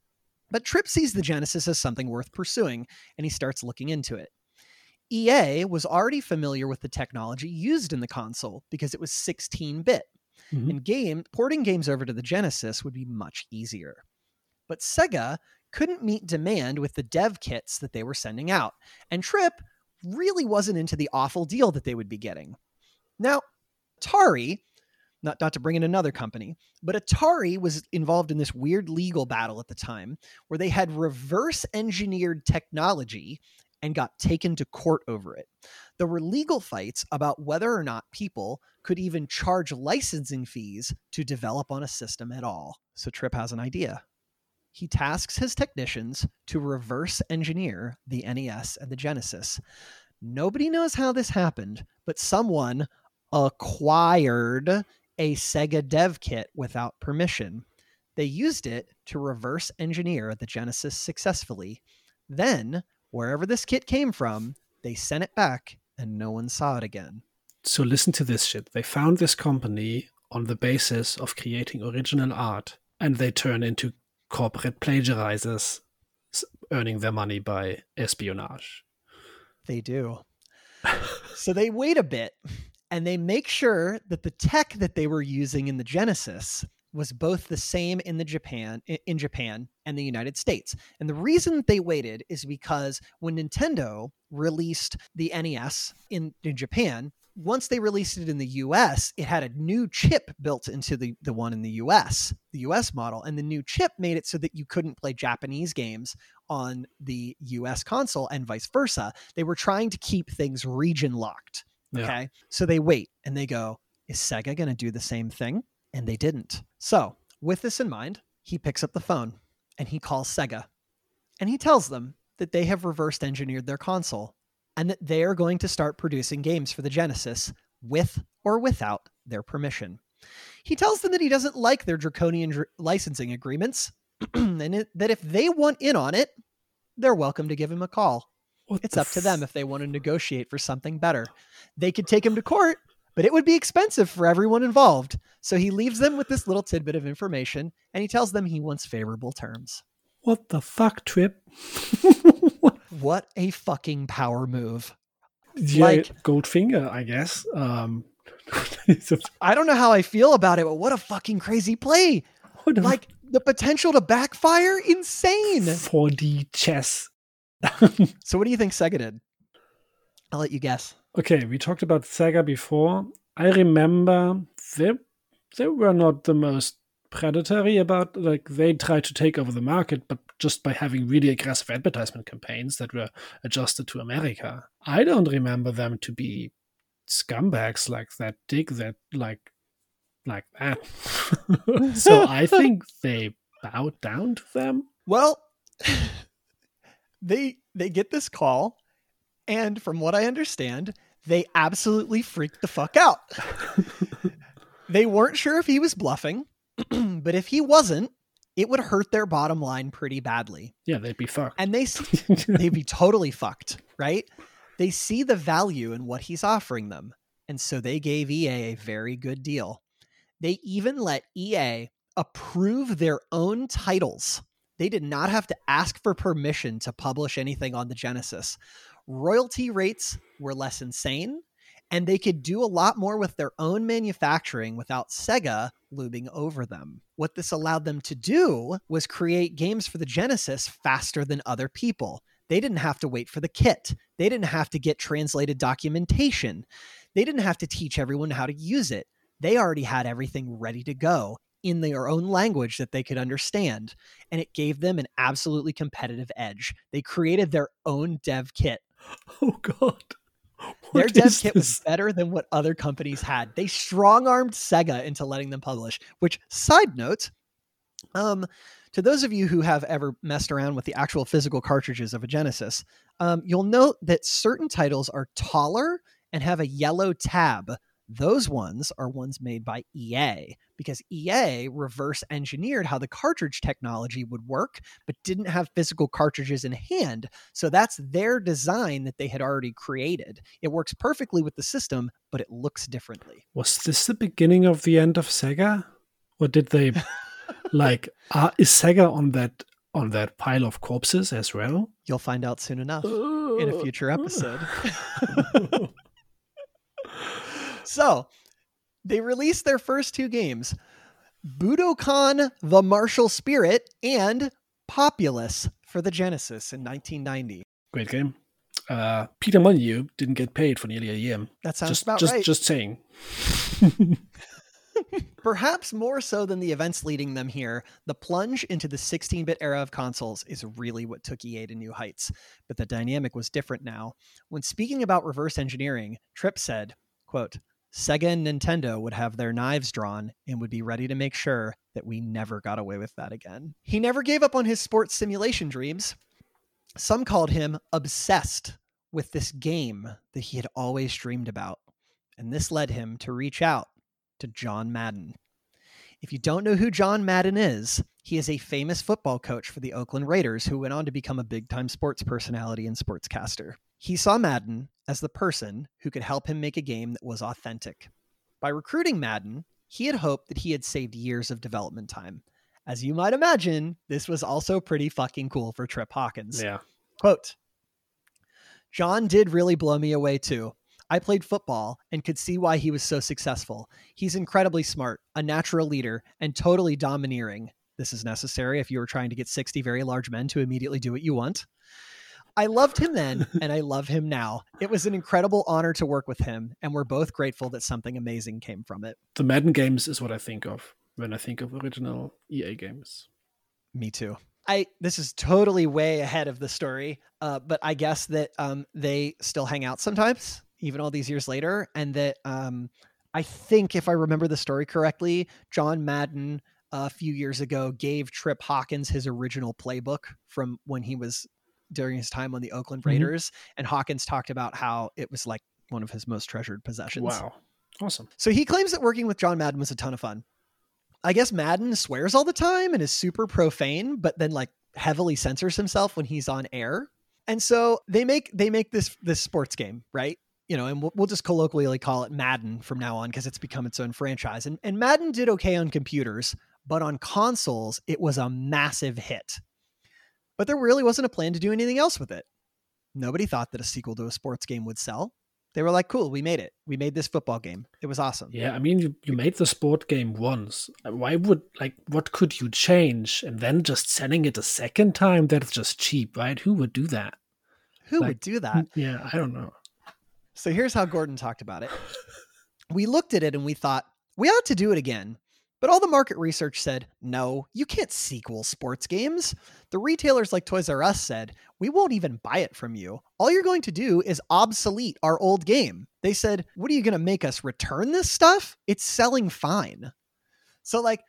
But Trip sees the Genesis as something worth pursuing, and he starts looking into it. EA was already familiar with the technology used in the console because it was 16 bit. Mm-hmm. And game porting games over to the Genesis would be much easier. But Sega couldn't meet demand with the dev kits that they were sending out, and Trip really wasn't into the awful deal that they would be getting. Now, Atari, not, not to bring in another company, but Atari was involved in this weird legal battle at the time where they had reverse engineered technology and got taken to court over it. There were legal fights about whether or not people could even charge licensing fees to develop on a system at all. So Trip has an idea. He tasks his technicians to reverse engineer the NES and the Genesis. Nobody knows how this happened, but someone acquired a Sega dev kit without permission. They used it to reverse engineer the Genesis successfully. Then wherever this kit came from, they sent it back and no one saw it again. So listen to this shit. They found this company on the basis of creating original art and they turn into corporate plagiarizers earning their money by espionage. They do. so they wait a bit and they make sure that the tech that they were using in the Genesis was both the same in the Japan in Japan and the United States. And the reason they waited is because when Nintendo released the NES in, in Japan, once they released it in the US, it had a new chip built into the, the one in the US, the US model. And the new chip made it so that you couldn't play Japanese games on the US console and vice versa. They were trying to keep things region locked. Okay. Yeah. So they wait and they go, is Sega going to do the same thing? and they didn't. So, with this in mind, he picks up the phone and he calls Sega and he tells them that they have reversed engineered their console and that they are going to start producing games for the Genesis with or without their permission. He tells them that he doesn't like their draconian dr- licensing agreements and it, that if they want in on it, they're welcome to give him a call. What it's up f- to them if they want to negotiate for something better. They could take him to court but it would be expensive for everyone involved. So he leaves them with this little tidbit of information and he tells them he wants favorable terms. What the fuck, Trip? what a fucking power move. Yeah, like Goldfinger, I guess. Um I don't know how I feel about it, but what a fucking crazy play. What like the potential to backfire, insane. 4D chess. so what do you think Sega did? I'll let you guess. Okay, we talked about Sega before. I remember they they were not the most predatory about like they tried to take over the market, but just by having really aggressive advertisement campaigns that were adjusted to America. I don't remember them to be scumbags like that, dig that like like that. so I think they bowed down to them. Well, they they get this call and from what I understand, they absolutely freaked the fuck out. they weren't sure if he was bluffing, but if he wasn't, it would hurt their bottom line pretty badly. Yeah, they'd be fucked. And they they'd be totally fucked, right? They see the value in what he's offering them. And so they gave EA a very good deal. They even let EA approve their own titles. They did not have to ask for permission to publish anything on the Genesis, royalty rates were less insane and they could do a lot more with their own manufacturing without Sega looming over them. What this allowed them to do was create games for the Genesis faster than other people. They didn't have to wait for the kit. They didn't have to get translated documentation. They didn't have to teach everyone how to use it. They already had everything ready to go in their own language that they could understand. And it gave them an absolutely competitive edge. They created their own dev kit. Oh, God. Their dev kit was better than what other companies had. They strong armed Sega into letting them publish, which, side note, um, to those of you who have ever messed around with the actual physical cartridges of a Genesis, um, you'll note that certain titles are taller and have a yellow tab. Those ones are ones made by EA because EA reverse engineered how the cartridge technology would work, but didn't have physical cartridges in hand. So that's their design that they had already created. It works perfectly with the system, but it looks differently. Was this the beginning of the end of Sega? Or did they like uh, is Sega on that on that pile of corpses as well? You'll find out soon enough in a future episode. so they released their first two games Budokan the Martial Spirit and Populous for the Genesis in 1990. Great game. Uh, Peter Molyneux didn't get paid for nearly a year. That sounds just about just right. just saying. Perhaps more so than the events leading them here, the plunge into the 16 bit era of consoles is really what took EA to new heights. But the dynamic was different now. When speaking about reverse engineering, Trip said, quote, Sega and Nintendo would have their knives drawn and would be ready to make sure that we never got away with that again. He never gave up on his sports simulation dreams. Some called him obsessed with this game that he had always dreamed about. And this led him to reach out to John Madden. If you don't know who John Madden is, he is a famous football coach for the Oakland Raiders who went on to become a big time sports personality and sportscaster. He saw Madden as the person who could help him make a game that was authentic. By recruiting Madden, he had hoped that he had saved years of development time. As you might imagine, this was also pretty fucking cool for Trip Hawkins. Yeah. Quote John did really blow me away too. I played football and could see why he was so successful. He's incredibly smart, a natural leader, and totally domineering. This is necessary if you were trying to get 60 very large men to immediately do what you want. I loved him then, and I love him now. It was an incredible honor to work with him, and we're both grateful that something amazing came from it. The Madden games is what I think of when I think of original EA games. Me too. I this is totally way ahead of the story, uh, but I guess that um, they still hang out sometimes, even all these years later, and that um, I think if I remember the story correctly, John Madden a few years ago gave Trip Hawkins his original playbook from when he was during his time on the Oakland Mhm. Raiders, and Hawkins talked about how it was like one of his most treasured possessions. Wow. Awesome. So he claims that working with John Madden was a ton of fun. I guess Madden swears all the time and is super profane, but then like heavily censors himself when he's on air. And so they make they make this this sports game, right? You know, and we'll, we'll just colloquially call it Madden from now on because it's become its own franchise. And and Madden did okay on computers, but on consoles it was a massive hit. But there really wasn't a plan to do anything else with it. Nobody thought that a sequel to a sports game would sell. They were like, "Cool, we made it. We made this football game. It was awesome." Yeah, I mean, you, you made the sport game once. Uh, why would, like, what could you change? And then just selling it a second time? That's just cheap, right? Who would do that? Who Like, would do that? Yeah, I don't know. So here's how Gordon talked about it. We looked at it and we thought, we ought to do it again. But all the market research said, no, you can't sequel sports games. The retailers like Toys R Us said, we won't even buy it from you. All you're going to do is obsolete our old game. They said, what are you going to make us return this stuff? It's selling fine. So, like,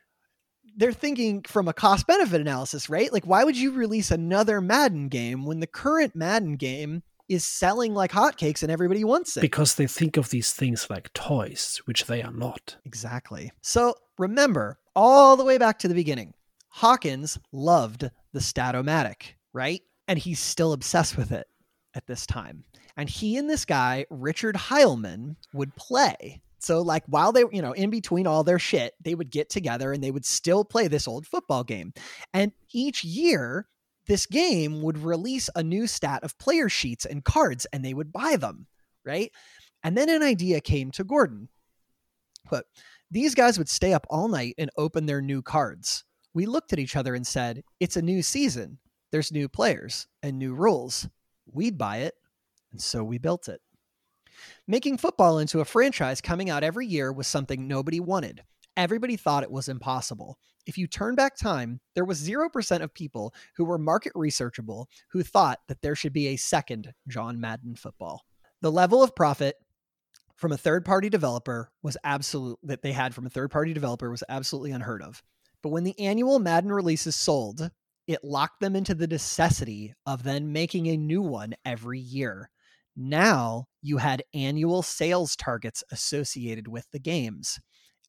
they're thinking from a cost benefit analysis, right? Like, why would you release another Madden game when the current Madden game is selling like hotcakes and everybody wants it? Because they think of these things like toys, which they are not. Exactly. So remember, all the way back to the beginning, Hawkins loved the Strat-O-Matic, right? And he's still obsessed with it at this time. And he and this guy, Richard Heilman, would play. So, like, while they, you know, in between all their shit, they would get together and they would still play this old football game. And each year, this game would release a new stat of player sheets and cards, and they would buy them, right? And then an idea came to Gordon. But these guys would stay up all night and open their new cards. We looked at each other and said, It's a new season. There's new players and new rules. We'd buy it. And so we built it. Making football into a franchise coming out every year was something nobody wanted. Everybody thought it was impossible. If you turn back time, there was 0% of people who were market researchable who thought that there should be a second John Madden football. The level of profit from a third party developer was absolute that they had from a third party developer was absolutely unheard of. But when the annual Madden releases sold, it locked them into the necessity of then making a new one every year. Now you had annual sales targets associated with the games.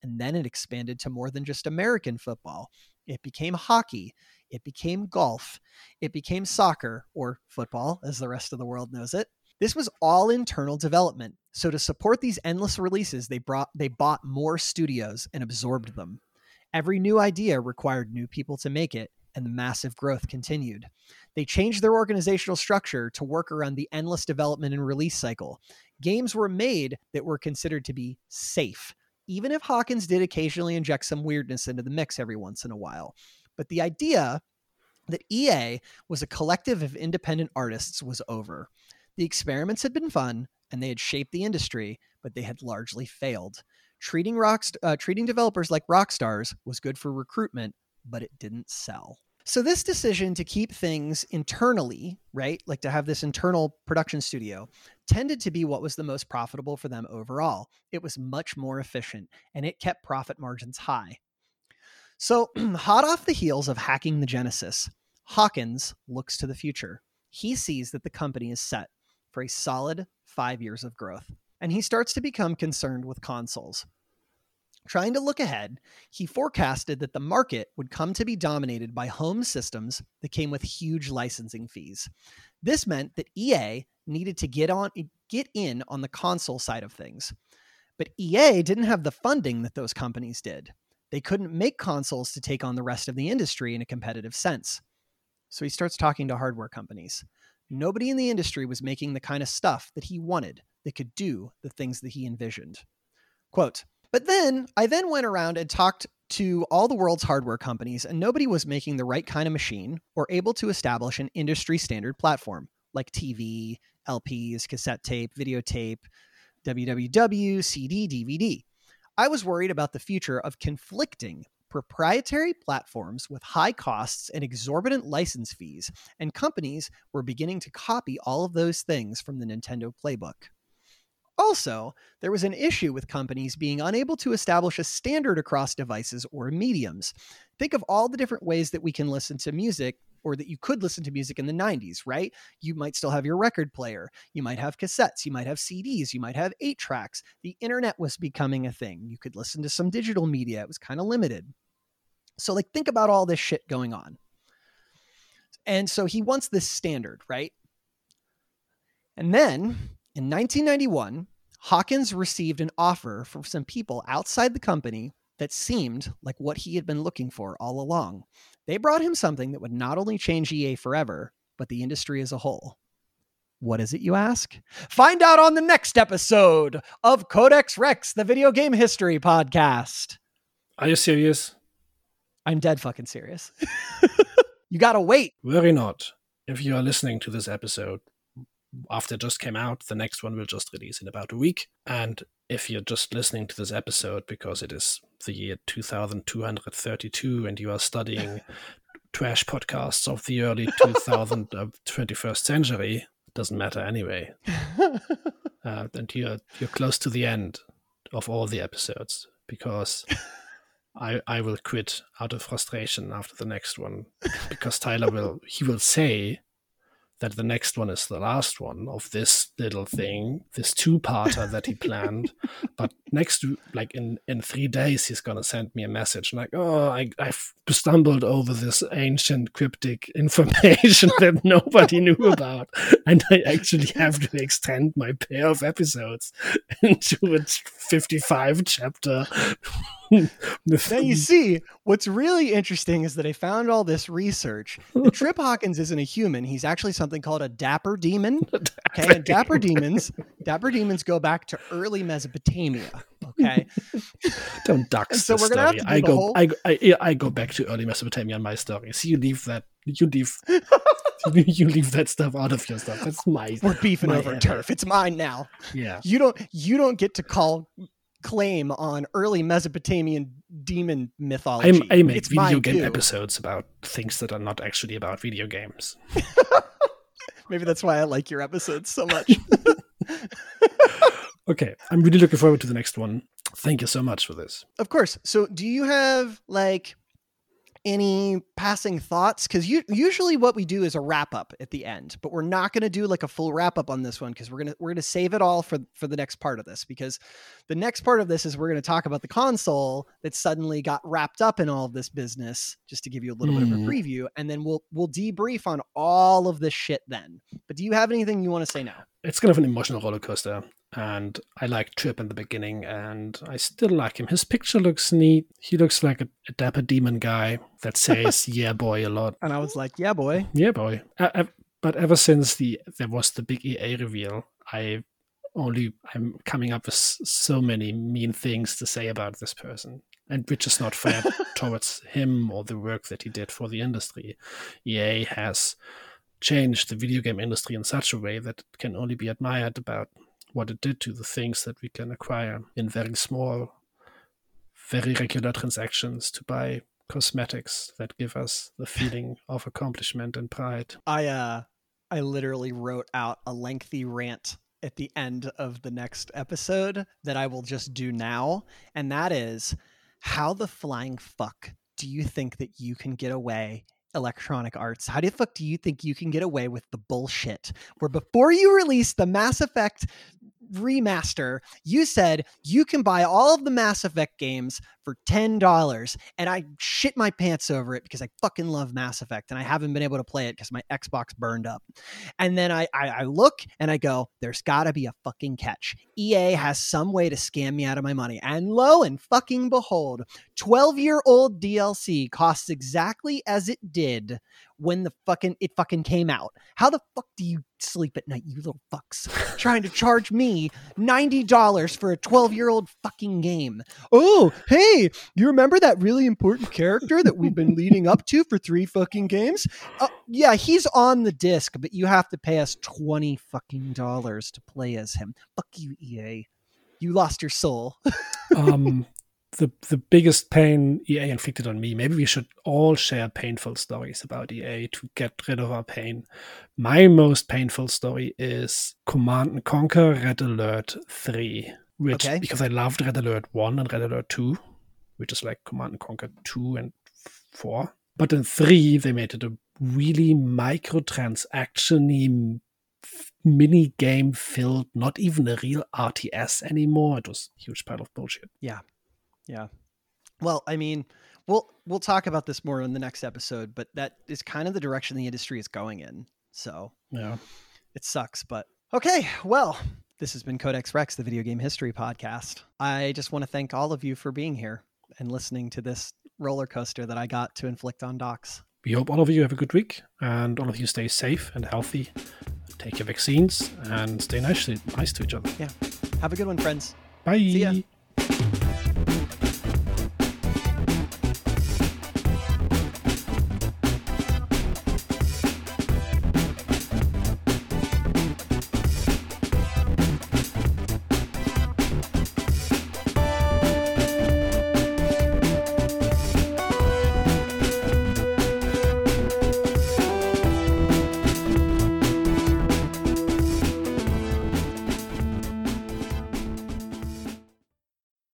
And then it expanded to more than just American football. It became hockey. It became golf. It became soccer or football, as the rest of the world knows it. This was all internal development. So to support these endless releases, they brought they bought more studios and absorbed them. Every new idea required new people to make it, and the massive growth continued. They changed their organizational structure to work around the endless development and release cycle. Games were made that were considered to be safe, even if Hawkins did occasionally inject some weirdness into the mix every once in a while. But the idea that EA was a collective of independent artists was over. The experiments had been fun and they had shaped the industry, but they had largely failed. Treating rocks, uh, treating developers like rock stars was good for recruitment, but it didn't sell. So this decision to keep things internally, right, like to have this internal production studio, tended to be what was the most profitable for them overall. It was much more efficient and it kept profit margins high. So, hot off the heels of hacking the Genesis, Hawkins looks to the future. He sees that the company is set for a solid five years of growth. And he starts to become concerned with consoles. Trying to look ahead, he forecasted that the market would come to be dominated by home systems that came with huge licensing fees. This meant that EA needed to get on get in on the console side of things. But EA didn't have the funding that those companies did. They couldn't make consoles to take on the rest of the industry in a competitive sense. So he starts talking to hardware companies. Nobody in the industry was making the kind of stuff that he wanted that could do the things that he envisioned. Quote, but then I then went around and talked to all the world's hardware companies, and nobody was making the right kind of machine or able to establish an industry standard platform like TV, LPs, cassette tape, videotape, WWW, CD, DVD. I was worried about the future of conflicting proprietary platforms with high costs and exorbitant license fees, and companies were beginning to copy all of those things from the Nintendo playbook. Also, there was an issue with companies being unable to establish a standard across devices or mediums. Think of all the different ways that we can listen to music or that you could listen to music in the 90s, right? You might still have your record player. You might have cassettes. You might have CDs. You might have eight tracks. The internet was becoming a thing. You could listen to some digital media. It was kind of limited. So, like, think about all this shit going on. And so he wants this standard, right? And then in 1991, Hawkins received an offer from some people outside the company that seemed like what he had been looking for all along. They brought him something that would not only change EA forever, but the industry as a whole. What is it, you ask? Find out on the next episode of Codex Rex, the video game history podcast. Are you serious? I'm dead fucking serious. you gotta wait. Worry not. If you are listening to this episode after it just came out, the next one will just release in about a week. And if you're just listening to this episode because it is the year 2232 and you are studying trash podcasts of the early 2000 uh, 21st century, doesn't matter anyway. uh, and you're you're close to the end of all the episodes because I, I will quit out of frustration after the next one because Tyler will he will say that the next one is the last one of this little thing, this two-parter that he planned. but next, like in in three days, he's gonna send me a message like, "Oh, I I've stumbled over this ancient cryptic information that nobody knew about, and I actually have to extend my pair of episodes into a fifty-five chapter." now you see what's really interesting is that I found all this research. Trip Hawkins isn't a human; he's actually something called a dapper demon. Okay, and dapper demons, dapper demons go back to early Mesopotamia. Okay, don't duck. So we're gonna story. I go, whole... I, I, I go back to early Mesopotamia in my story. See, you leave that. You leave. you leave that stuff out of your stuff. That's my. We're beefing my over turf. It's mine now. Yeah. You don't. You don't get to call claim on early Mesopotamian demon mythology. I, I make It's video game too. episodes about things that are not actually about video games. Maybe that's why I like your episodes so much. Okay, I'm really looking forward to the next one. Thank you so much for this. of course. So, do you have like any passing thoughts? Because usually what we do is a wrap up at the end, but we're not going to do like a full wrap up on this one because we're gonna we're gonna save it all for for the next part of this. Because the next part of this is we're going to talk about the console that suddenly got wrapped up in all of this business. Just to give you a little bit of a Hmm. preview, and then we'll we'll debrief on all of this shit then. But do you have anything you want to say now? It's kind of an emotional roller coaster, and I like Trip in the beginning, and I still like him. His picture looks neat. He looks like a, a dapper demon guy that says "yeah, boy" a lot. And I was like, yeah, boy. Yeah, boy. Uh, uh, but ever since the there was the big EA reveal, I only I'm coming up with so many mean things to say about this person, and which is not fair towards him or the work that he did for the industry. EA has changed the video game industry in such a way that it can only be admired about what it did to the things that we can acquire in very small, very regular transactions to buy cosmetics that give us the feeling of accomplishment and pride. I uh I literally wrote out a lengthy rant at the end of the next episode that I will just do now and that is how the flying fuck do you think that you can get away Electronic Arts how the fuck do you think you can get away with the bullshit where before you release the Mass Effect remaster you said you can buy all of the Mass Effect games for $10 and I shit my pants over it because I fucking love Mass Effect and I haven't been able to play it because my Xbox burned up. And then I, I, I look and I go, there's gotta be a fucking catch. EA has some way to scam me out of my money. And lo and fucking behold, 12 year old DLC costs exactly as it did when the fucking it fucking came out. How the fuck do you sleep at night, you little fucks? Trying to charge me $90 for a 12 year old fucking game. Oh, hey, you remember that really important character that we've been leading up to for three fucking games? Uh, yeah, he's on the disc, but you have to pay us 20 fucking dollars to play as him. Fuck you, EA. You lost your soul. um, the the biggest pain EA inflicted on me. Maybe we should all share painful stories about EA to get rid of our pain. My most painful story is Command and Conquer Red Alert Three, which Okay. because I loved Red Alert One and Red Alert Two, which is like Command and Conquer Two and Four. But in three, they made it a really microtransaction-y mini game filled, not even a real RTS anymore. It was a huge pile of bullshit. Yeah. Well, I mean, we'll we'll talk about this more in the next episode, but that is kind of the direction the industry is going in. So Yeah. it sucks, but okay. Well, this has been Codex Rex, the video game history podcast. I just want to thank all of you for being here and listening to this roller coaster that I got to inflict on docs. We hope all of you have a good week and all of you stay safe and healthy. Take your vaccines and stay nice, nice to each other. Yeah. Have a good one, friends. Bye. ya.